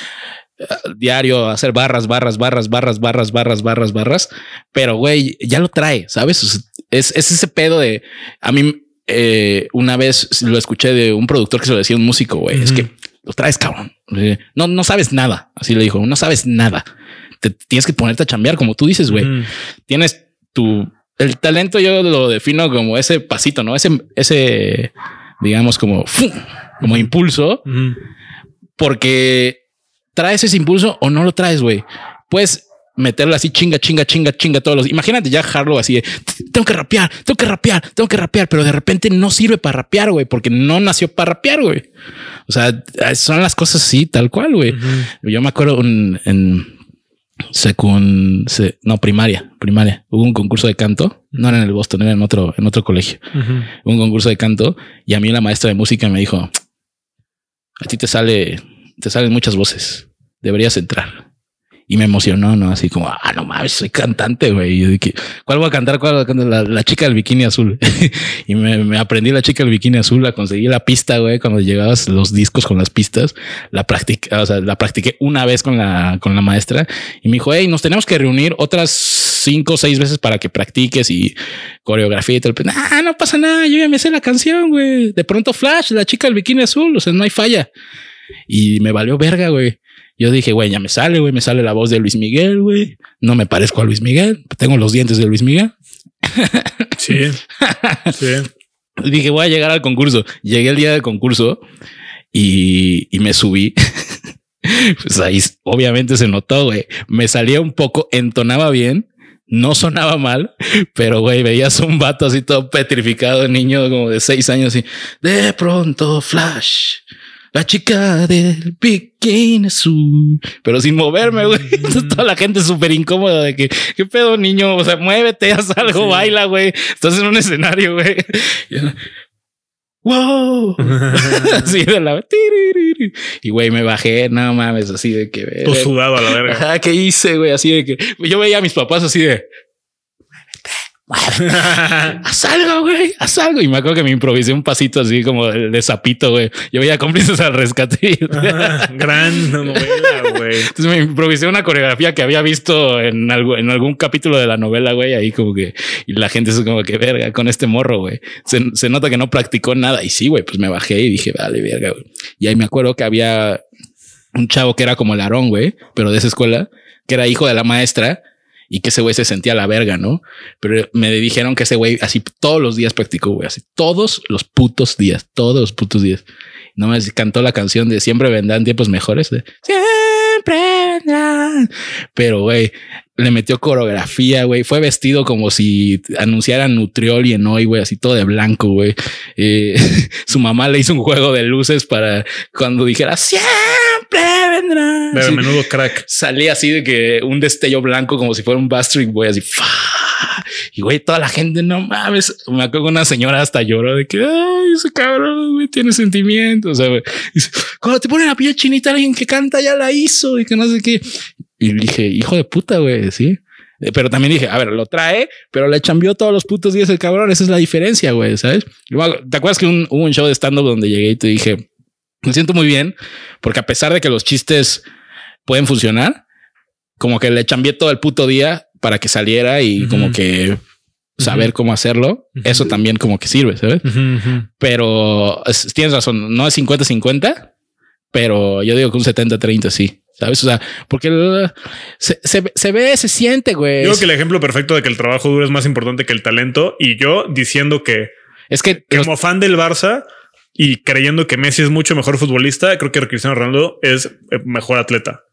diario hacer barras, barras, barras, barras, barras, barras, barras, barras. Pero güey, ya lo trae, ¿sabes? Es, es ese pedo de a mí. Eh, una vez lo escuché de un productor que se lo decía un músico, güey. Es que los traes, cabrón. No, no sabes nada. Así le dijo, no sabes nada. Te tienes que ponerte a chambear, como tú dices, güey. Tienes tu el talento, yo lo defino como ese pasito, no ese, ese, digamos, como, como impulso, porque traes ese impulso o no lo traes, güey. Puedes meterlo así chinga, chinga, chinga, chinga todos los. Imagínate ya Harlow así de tengo que rapear, tengo que rapear, tengo que rapear, pero de repente no sirve para rapear, güey, porque no nació para rapear, güey. O sea, son las cosas así, tal cual, güey. Yo me acuerdo en, en secund, no, primaria, primaria. Hubo un concurso de canto, no era en el Boston, era en otro, en otro colegio. Un concurso de canto y a mí la maestra de música me dijo, a ti te sale, te salen muchas voces, deberías entrar y me emocionó, ¿no? Así como, ah, no mames, soy cantante, güey. Y yo dije, ¿cuál voy a cantar? ¿Cuál voy a cantar? La, chica del bikini azul. <laughs> y me, aprendí la chica del bikini azul, la conseguí la pista, güey, cuando llegabas los discos con las pistas, la practiqué, o sea, la practiqué una vez con la, con la maestra y me dijo, hey, nos tenemos que reunir otras cinco o seis veces para que practiques y coreografía y tal. Ah, no pasa nada, yo ya me sé la canción, güey. De pronto Flash, la chica del bikini azul, o sea, no hay falla. Y me valió verga, güey. Yo dije, güey, ya me sale, güey, me sale la voz de Luis Miguel, güey. No me parezco a Luis Miguel, tengo los dientes de Luis Miguel. <laughs> Sí. sí. <laughs> Dije, voy a llegar al concurso. Llegué el día del concurso y, y me subí. <laughs> pues ahí obviamente se notó, güey. Me salía un poco, entonaba bien, no sonaba mal, pero güey, veías un vato así todo petrificado, niño como de seis años y de pronto flash la chica del bikini azul, pero sin moverme, güey. Entonces <laughs> toda la gente súper incómoda de que, ¿qué pedo, niño? O sea, muévete, haz algo, baila, güey. Estás en un escenario, güey. <laughs> ¡Wow! <laughs> así de la. Y güey, me bajé, no mames, así de que. Todo sudado a la verga. ¿Qué hice, güey? Así de que. Yo veía a mis papás así de <laughs> haz algo, güey, haz algo. Y me acuerdo que me improvisé un pasito así como de, sapito, güey. Yo veía cómplices al rescate. <laughs> Gran novela, güey. Entonces me improvisé una coreografía que había visto en, algo, en algún capítulo de la novela, güey. Ahí como que, y la gente es como que verga con este morro, güey. Se, se nota que no practicó nada. Y sí, güey, pues me bajé y dije, vale, verga, güey. Y ahí me acuerdo que había un chavo que era como el Aarón, güey, pero de esa escuela, que era hijo de la maestra y que ese güey se sentía la verga, ¿no? Pero me dijeron que ese güey así todos los días practicó, güey, así todos los putos días, todos los putos días. No me cantó la canción de siempre vendrán tiempos mejores. De, siempre vendrán. Pero güey, le metió coreografía, güey. Fue vestido como si anunciara Nutriol y hoy, güey, así todo de blanco, güey. Eh, <laughs> su mamá le hizo un juego de luces para cuando dijera siempre vendrá. Pero menudo crack. Salía así de que un destello blanco como si fuera un Bastard Boy, así. Y güey, toda la gente, no mames. Me acuerdo que una señora hasta lloró de que, ay, ese cabrón, güey, tiene sentimientos. O sea, cuando te ponen la piel chinita, alguien que canta ya la hizo y que no sé qué. Y dije, hijo de puta, güey, sí. Eh, pero también dije, a ver, lo trae, pero le chambió todos los putos días el cabrón. Esa es la diferencia, güey, ¿sabes? ¿Te acuerdas que un, hubo un show de stand-up donde llegué y te dije, me siento muy bien porque a pesar de que los chistes pueden funcionar, como que le chambié todo el puto día para que saliera y como que saber cómo hacerlo, eso también como que sirve, ¿sabes? Pero tienes razón, no es 50-50, pero yo digo que un 70-30 sí. ¿Sabes? O sea, porque se, se, ve, se siente, güey. Yo creo que el ejemplo perfecto de que el trabajo duro es más importante que el talento y yo diciendo que es que como fan del Barça y creyendo que Messi es mucho mejor futbolista, creo que Cristiano Ronaldo es mejor atleta.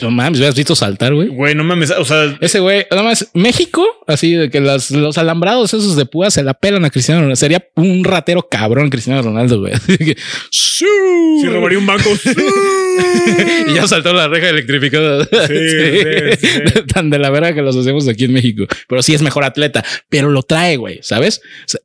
No mames, has visto saltar, güey. Güey, no mames. O sea, ese güey, nada más México, así de que los alambrados esos de púa se la pelan a Cristiano Ronaldo. Sería un ratero cabrón Cristiano Ronaldo, güey. <laughs> Si robaría un banco. <laughs> y ya saltó la reja electrificada. <laughs> Tan de la vera que los hacemos aquí en México. Pero sí es mejor atleta, pero lo trae, güey, ¿sabes?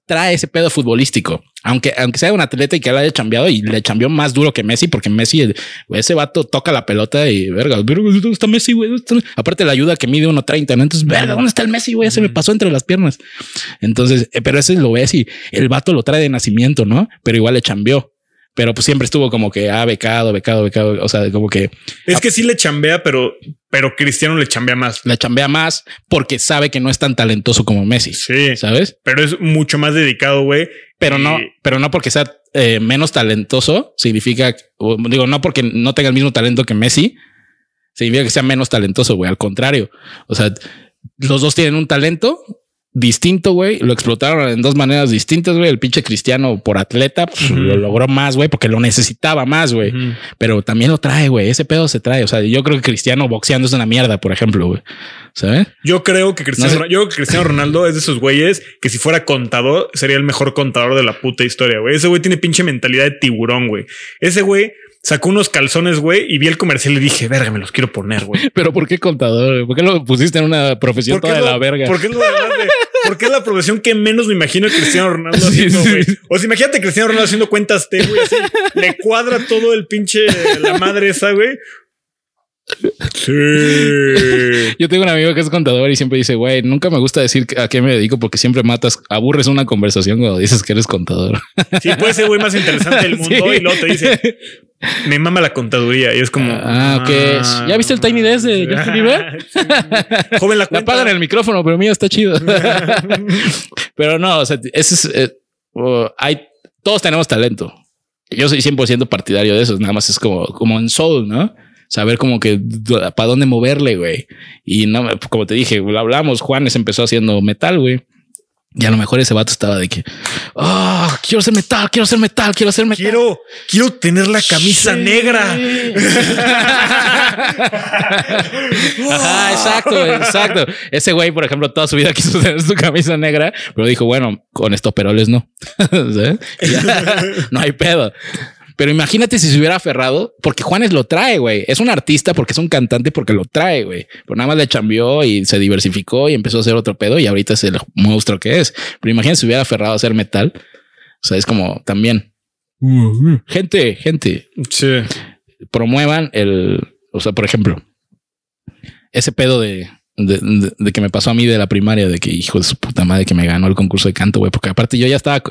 Trae ese pedo futbolístico. Aunque, aunque sea un atleta y que él haya chambeado y le chambeó más duro que Messi, porque Messi, ese vato toca la pelota y verga, ¿dónde está Messi, güey? Aparte la ayuda que mide 1.30, ¿no? Entonces, verga, ¿dónde está el Messi, güey? Se me pasó entre las piernas. Entonces, eh, pero ese lo ves y el vato lo trae de nacimiento, ¿no? Pero igual le chambeó pero pues siempre estuvo como que ha ah, becado, becado, becado. O sea, como que es que sí le chambea, pero, pero Cristiano le chambea más. Le chambea más porque sabe que no es tan talentoso como Messi. Sí, sabes, pero es mucho más dedicado, güey. Pero no, pero no porque sea eh, menos talentoso significa, digo, no porque no tenga el mismo talento que Messi, significa que sea menos talentoso, güey. Al contrario, o sea, los dos tienen un talento distinto, güey. Lo explotaron en dos maneras distintas, güey. El pinche cristiano por atleta pues, lo logró más, güey, porque lo necesitaba más, güey. Pero también lo trae, güey. Ese pedo se trae. O sea, yo creo que Cristiano boxeando es una mierda, por ejemplo, güey. ¿Sabes? Yo creo que Cristiano, yo Cristiano Ronaldo es de esos güeyes que si fuera contador sería el mejor contador de la puta historia, güey. Ese güey tiene pinche mentalidad de tiburón, güey. Ese güey sacó unos calzones, güey, y vi el comercial y dije, verga, me los quiero poner, güey. <laughs> Pero ¿por qué contador? ¿Por qué lo pusiste en una profesión toda de la verga? Porque es lo de porque es la profesión que menos me imagino a Cristiano Ronaldo haciendo, güey. O sea, imagínate a Cristiano Ronaldo haciendo cuentas T, güey, así. Le cuadra todo el pinche la madre esa, güey. Sí. <laughs> Yo tengo un amigo que es contador y siempre dice, güey, nunca me gusta decir a qué me dedico porque siempre matas, aburres una conversación cuando dices que eres contador. <laughs> Sí, puede ser güey más interesante del mundo y luego te dice, me mama la contaduría y es como. Ah, ok. Ah, ¿Ya viste el Tiny Desk de Justin Bieber? <laughs> Joven, la, la apagan el micrófono, pero mío está chido. pero no, o sea, ese es. Eh, hay, todos tenemos talento. Yo soy 100% partidario de eso. Nada más es como, como en Soul, ¿no? Saber como que para dónde moverle, güey. Y no, como te dije, lo hablamos. Juanes empezó haciendo metal, güey. Y a lo mejor ese vato estaba de que, oh, quiero ser metal, quiero ser metal, quiero ser metal. Quiero, quiero tener la camisa negra. <laughs> Ajá, exacto, exacto. Ese güey, por ejemplo, toda su vida quiso tener su camisa negra, pero dijo, bueno, con estos peroles no. <laughs> <laughs> no hay pedo. Pero imagínate si se hubiera aferrado, porque Juanes lo trae, güey. Es un artista porque es un cantante porque lo trae, güey. Pero nada más le cambió y se diversificó y empezó a hacer otro pedo y ahorita es el monstruo que es. Pero imagínate si hubiera aferrado a hacer metal. O sea, es como también. Gente, gente. Sí. Promuevan el, o sea, por ejemplo, ese pedo de de, que me pasó a mí de la primaria, de que hijo de su puta madre que me ganó el concurso de canto, güey, porque aparte yo ya estaba,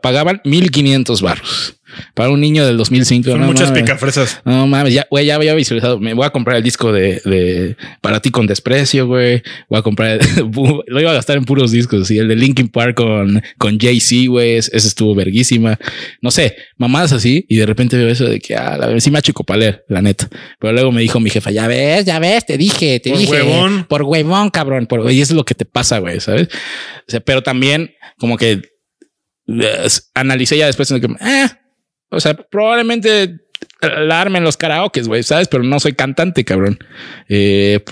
pagaban 1500 barros para un niño del 2005. Son muchas picafresas. No mames, ya, güey, ya había visualizado. Me voy a comprar el disco de, de Para ti con desprecio, güey. Voy a comprar, <laughs> lo iba a gastar en puros discos, y el de Linkin Park con, con Jay-Z, güey, ese estuvo verguísima. No sé, mamadas así, y de repente veo eso de que, ah, la encima chicopaler, la neta. Pero luego me dijo mi jefa, ya ves, ya ves, te dije, te por dije. Huevón. Por huevón, cabrón. Por, y eso es lo que te pasa, güey, ¿sabes? O sea, pero también como que eh, analicé ya después en el que, eh, o sea, probablemente la armen los karaokes, güey, ¿sabes? Pero no soy cantante, cabrón. Eh,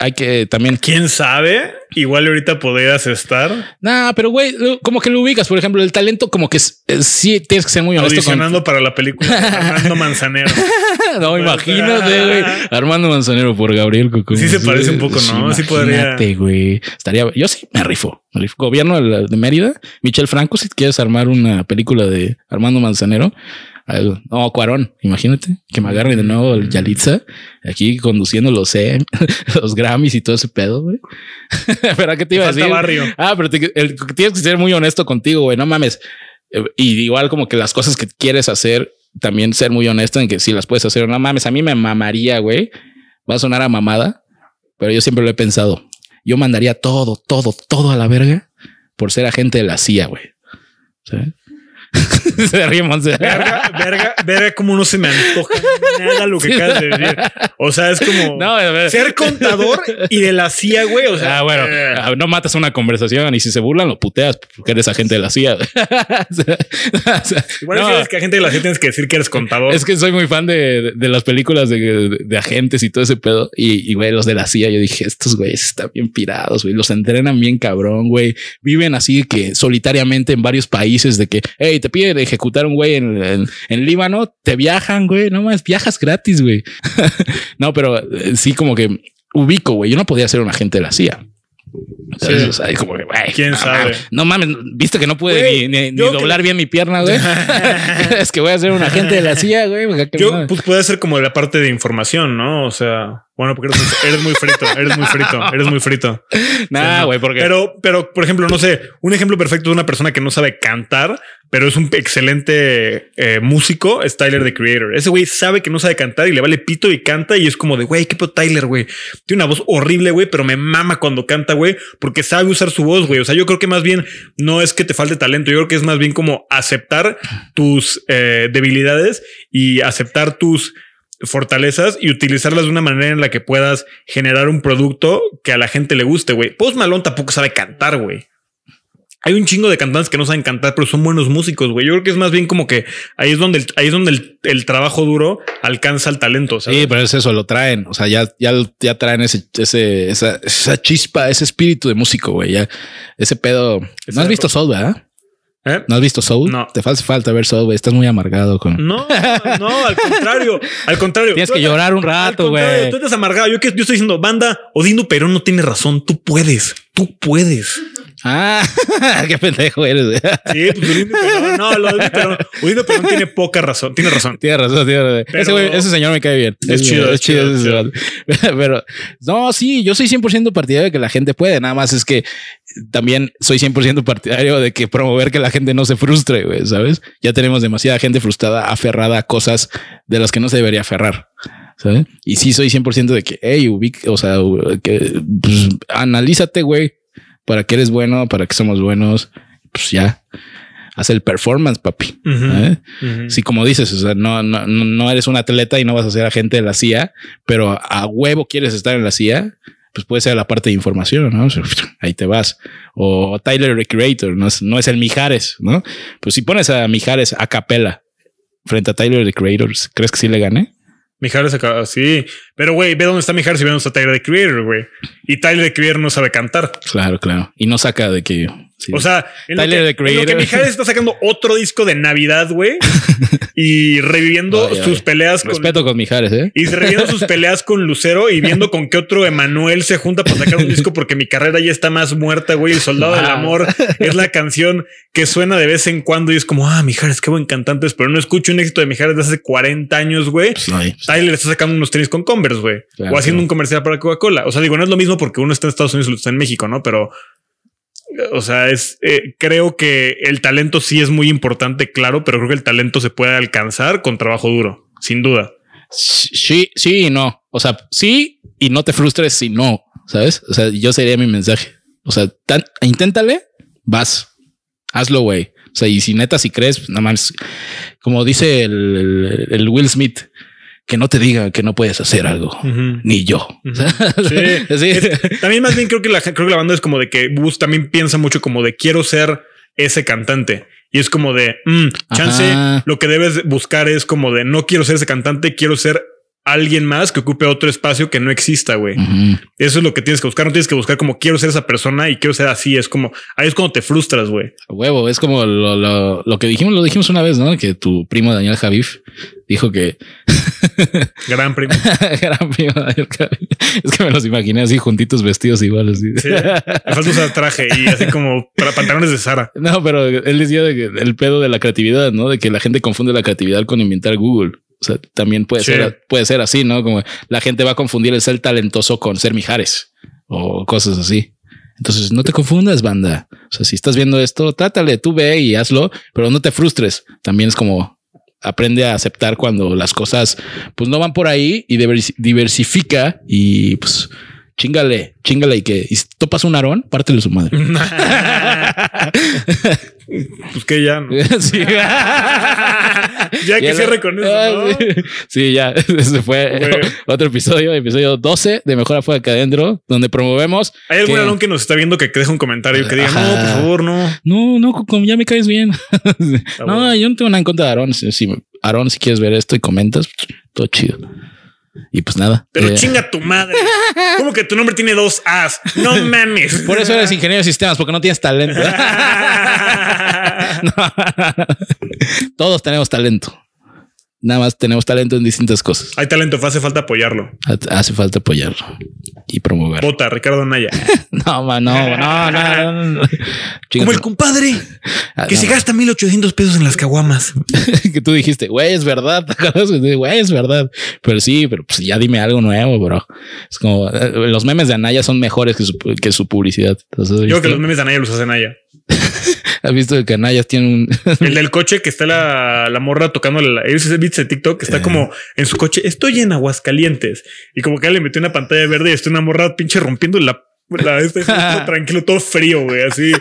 hay que también. ¿Quién sabe?Igual ahorita podrías estar. Nah, pero güey, como que lo ubicas. Por ejemplo, el talento, como que sí tienes que ser muy honesto. Audicionando para la película <laughs> Armando Manzanero. <laughs> no, imagínate, güey. Armando Manzanero por Gabriel Cucú. Sí, se parece un poco, ¿no? Sí podría. güey. Estaría. Yo sí me rifo. Me rifo. Gobierno de Mérida, Michel Franco, si quieres armar una película de Armando Manzanero, no, Cuarón, imagínate que me agarre de nuevo el Yalitza aquí conduciendo los, e, <laughs> los Grammys y todo ese pedo, güey. <laughs> pero ¿qué te iba a decir? Barrio. Ah, pero tienes que ser muy honesto contigo, güey. No mames. Eh, y igual como que las cosas que quieres hacer, también ser muy honesto en que si las puedes hacer, no mames, a mí me mamaría, güey. Va a sonar a mamada, pero yo siempre lo he pensado. Yo mandaría todo, todo, todo a la verga por ser agente de la CIA, güey. ¿Sabes? <laughs> se ríe Verga, verga, verga, como no se me antoja nada lo que acabas de decir. O sea, es como ser contador y de la CIA, güey. O sea, ah, bueno, eh. ah, no matas una conversación y si se burlan, lo puteas porque eres agente de la CIA. <laughs> Igual no, es que agente de la CIA tienes que decir que eres contador. Es que soy muy fan de, de las películas de, de, agentes y todo ese pedo. Y, güey, los de la CIA, yo dije, estos güeyes están bien pirados, güey. Los entrenan bien cabrón, güey. Viven así que solitariamente en varios países de que, hey, te piden ejecutar un güey en, en, Líbano, te viajan, güey. No más, viajas gratis, güey. <laughs> no, pero eh, sí, como que ubico, güey. Yo no podía ser un agente de la CIA. como que, quién sabe. No mames, viste que no pude ni, doblar bien mi pierna, güey. <laughs> <laughs> es que voy a ser un agente de la CIA, güey. Yo, pues puede ser como la parte de información, ¿no? O sea, bueno, porque eres, muy frito, eres muy frito, eres muy frito. <laughs> Nah, güey, porque. Pero, pero, por ejemplo, no sé, un ejemplo perfecto de una persona que no sabe cantar, pero es un excelente eh, músico, es Tyler the Creator. Ese güey sabe que no sabe cantar y le vale pito y canta y es como de, güey, qué pedo Tyler, güey. Tiene una voz horrible, güey, pero me mama cuando canta, güey, porque sabe usar su voz, güey. O sea, yo creo que más bien no es que te falte talento, yo creo que es más bien como aceptar tus eh, debilidades y aceptar tus fortalezas y utilizarlas de una manera en la que puedas generar un producto que a la gente le guste, güey. Post Malone tampoco sabe cantar, güey. Hay un chingo de cantantes que no saben cantar, pero son buenos músicos, güey. Yo creo que es más bien como que ahí es donde el, ahí es donde el, trabajo duro alcanza el talento. Sí, pero es eso, lo traen. O sea, ya, ya, ya traen ese, ese, esa, esa chispa, ese espíritu de músico, güey. Ya ese pedo. ¿No has visto Soul, verdad? ¿Eh? ¿No has visto Soul? No. Te hace falta ver Soul, güey. Estás muy amargado con. No, no, al contrario. Al contrario. Tienes que llorar un rato, güey. Tú estás amargado. Yo, que, yo estoy diciendo, banda, Odino pero no tiene razón. Tú puedes. Tú puedes. Ah, <laughs> qué pendejo eres. Sí, pues Perón. No, lo de Perón. Udino Perón tiene poca razón. Tiene razón. Tiene razón, tiene razón. ese, ese, señor me cae bien. Es, chido, es chido. Es chido, <laughs> Pero no, sí, yo soy 100% partidario de que la gente puede. Nada más es que también soy 100% partidario de que promover que la gente no se frustre, güey, ¿sabes? Ya tenemos demasiada gente frustrada, aferrada a cosas de las que no se debería aferrar. ¿sabes? Y sí soy 100% de que, hey, ubic, o sea, que pues, analízate, güey para que eres bueno, para que somos buenos, pues ya. Haz el performance, papi. ¿eh? Si como dices, o sea, no, no, no eres un atleta y no vas a ser agente de la CIA, pero a huevo quieres estar en la CIA, pues puede ser la parte de información, ¿no? <laughs> ahí te vas. O Tyler Recreator, no es, no es el Mijares, ¿no? Pues si pones a Mijares a capela frente a Tyler the Creator, ¿crees que sí le gane? Mijares acá, sí. Pero, güey, ve dónde está Mijares y ve dónde está Tyler the Creator, güey. Y Tyler Creer no sabe cantar. Claro, claro. Y no saca de que o sea, en Tyler lo que, que Mijares está sacando otro disco de Navidad, güey, <laughs> y reviviendo sus peleas con. Respeto con Mijares, ¿eh? Y reviviendo sus <laughs> peleas con Lucero y viendo con qué otro Emanuel se junta para sacar un disco porque mi carrera ya está más muerta, güey. El soldado del amor es la canción que suena de vez en cuando y es como, ah, Mijares, qué buen cantante es, pero no escucho un éxito de Mijares de hace 40 años, güey. Pues Tyler está sacando unos tenis con Converse, güey. o haciendo un comercial para Coca-Cola. O sea, digo, no es lo mismo porque uno está en Estados Unidos y está en México, ¿no? Pero o sea, es eh, creo que el talento sí es muy importante, claro, pero creo que el talento se puede alcanzar con trabajo duro, sin duda. Sí, sí y no. O sea, sí y no te frustres si no, ¿sabes? O sea, yo sería mi mensaje. O sea, inténtale, vas, hazlo, güey. O sea, y si neta, si crees, pues, nada más, como dice el Will Smith, que no te diga que no puedes hacer algo, ni yo. <laughs> sí. también más bien creo que la creo que la banda es como de que Bus también piensa mucho como de quiero ser ese cantante. Y es como de mm, chance. Lo que debes buscar es como de no quiero ser ese cantante, quiero ser alguien más que ocupe otro espacio que no exista, güey. Eso es lo que tienes que buscar. No tienes que buscar como quiero ser esa persona y quiero ser así. Es como ahí es cuando te frustras, güey. Huevo, es como lo, que dijimos, lo dijimos una vez, ¿no? Que tu primo Daniel Javif dijo que <laughs> gran primo, <laughs> gran primo Daniel Javif. Es que me los imaginé así juntitos, vestidos iguales. Sí, me falta usar traje y así como para pantalones de Sara. No, pero él decía de que el pedo de la creatividad, ¿no? De que la gente confunde la creatividad con inventar Google. O sea, también puede ser, puede ser así, ¿no? Como la gente va a confundir el ser talentoso con ser Mijares o cosas así. Entonces no te confundas, banda. O sea, si estás viendo esto, trátale, tú ve y hazlo, pero no te frustres. También es como aprende a aceptar cuando las cosas pues no van por ahí y diversifica y pues chingale, chingale y que y si topas un arón, pártele su madre. <laughs> pues que ya no. <laughs> ya que cierre con eso. Ah, sí. ya. <laughs> Ese fue otro episodio, episodio 12 de Mejor Afuera que Adentro, donde promovemos. ¿Hay algún alón que nos está viendo que deje un comentario que diga, no, por favor, no? No, no, como ya me caes bien. no, yo no tengo nada en contra de Aarón. Si, si, Aarón, si quieres ver esto y comentas, todo chido. Y pues nada. Pero eh, chinga tu madre. ¿Cómo que tu nombre tiene dos As? No <laughs> mames. Por eso eres ingeniero de sistemas, porque no tienes talento. <laughs> <laughs> Todos tenemos talento. Nada más tenemos talento en distintas cosas. Hay talento, hace falta apoyarlo. Hace falta apoyarlo y promover. Vota, Ricardo Naya. <laughs> no, no, no, no, no, <laughs> Como el compadre ah, que se gasta 1800 pesos en las caguamas. <laughs> que tú dijiste, güey, es verdad. Güey, es verdad. Pero sí, pero pues ya dime algo nuevo, bro. Es como eh, los memes de Anaya son mejores que su, que su publicidad. Yo creo que los memes de Anaya los hace Anaya. ¿Has visto que Anaya tiene un. <laughs> el del coche que está la, la morra tocando el, ese beats de TikTok que está como en su coche. Estoy en Aguascalientes y como que le metió una pantalla verde y está una morra pinche rompiendo la la, este, <laughs> tranquilo, todo frío, güey. Así,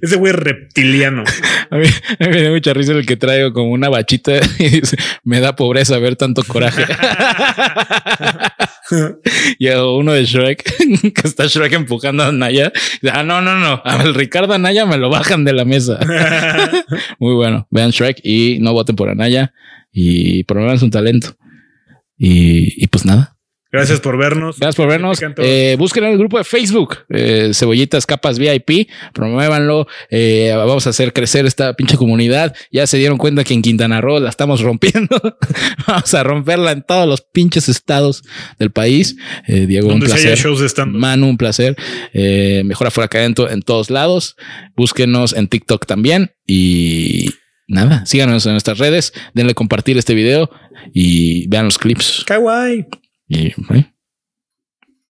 ese güey reptiliano. <laughs> A mí, me da mucha risa el que traigo como una bachita <laughs> y dice: Me da pobreza ver tanto coraje. <laughs> y uno de Shrek, que está Shrek empujando a Naya. Ah, no, no, no. A el Ricardo Anaya me lo bajan de la mesa. Muy bueno. Vean Shrek y no voten por Anaya y promuevan su talento. Y, y pues nada. Gracias por vernos. Gracias por vernos. Eh, busquen el grupo de Facebook, eh, Cebollitas Capas VIP, promuévanlo. Eh, vamos a hacer crecer esta pinche comunidad. Ya se dieron cuenta que en Quintana Roo la estamos rompiendo. <laughs> vamos a romperla en todos los pinches estados del país. Eh, Diego, un placer. Manu, un placer. Eh, mejor afuera que adentro en todos lados. Búsquenos en TikTok también y nada, síganos en nuestras redes, denle compartir este video y vean los clips. Kawaii. Y, ¿eh?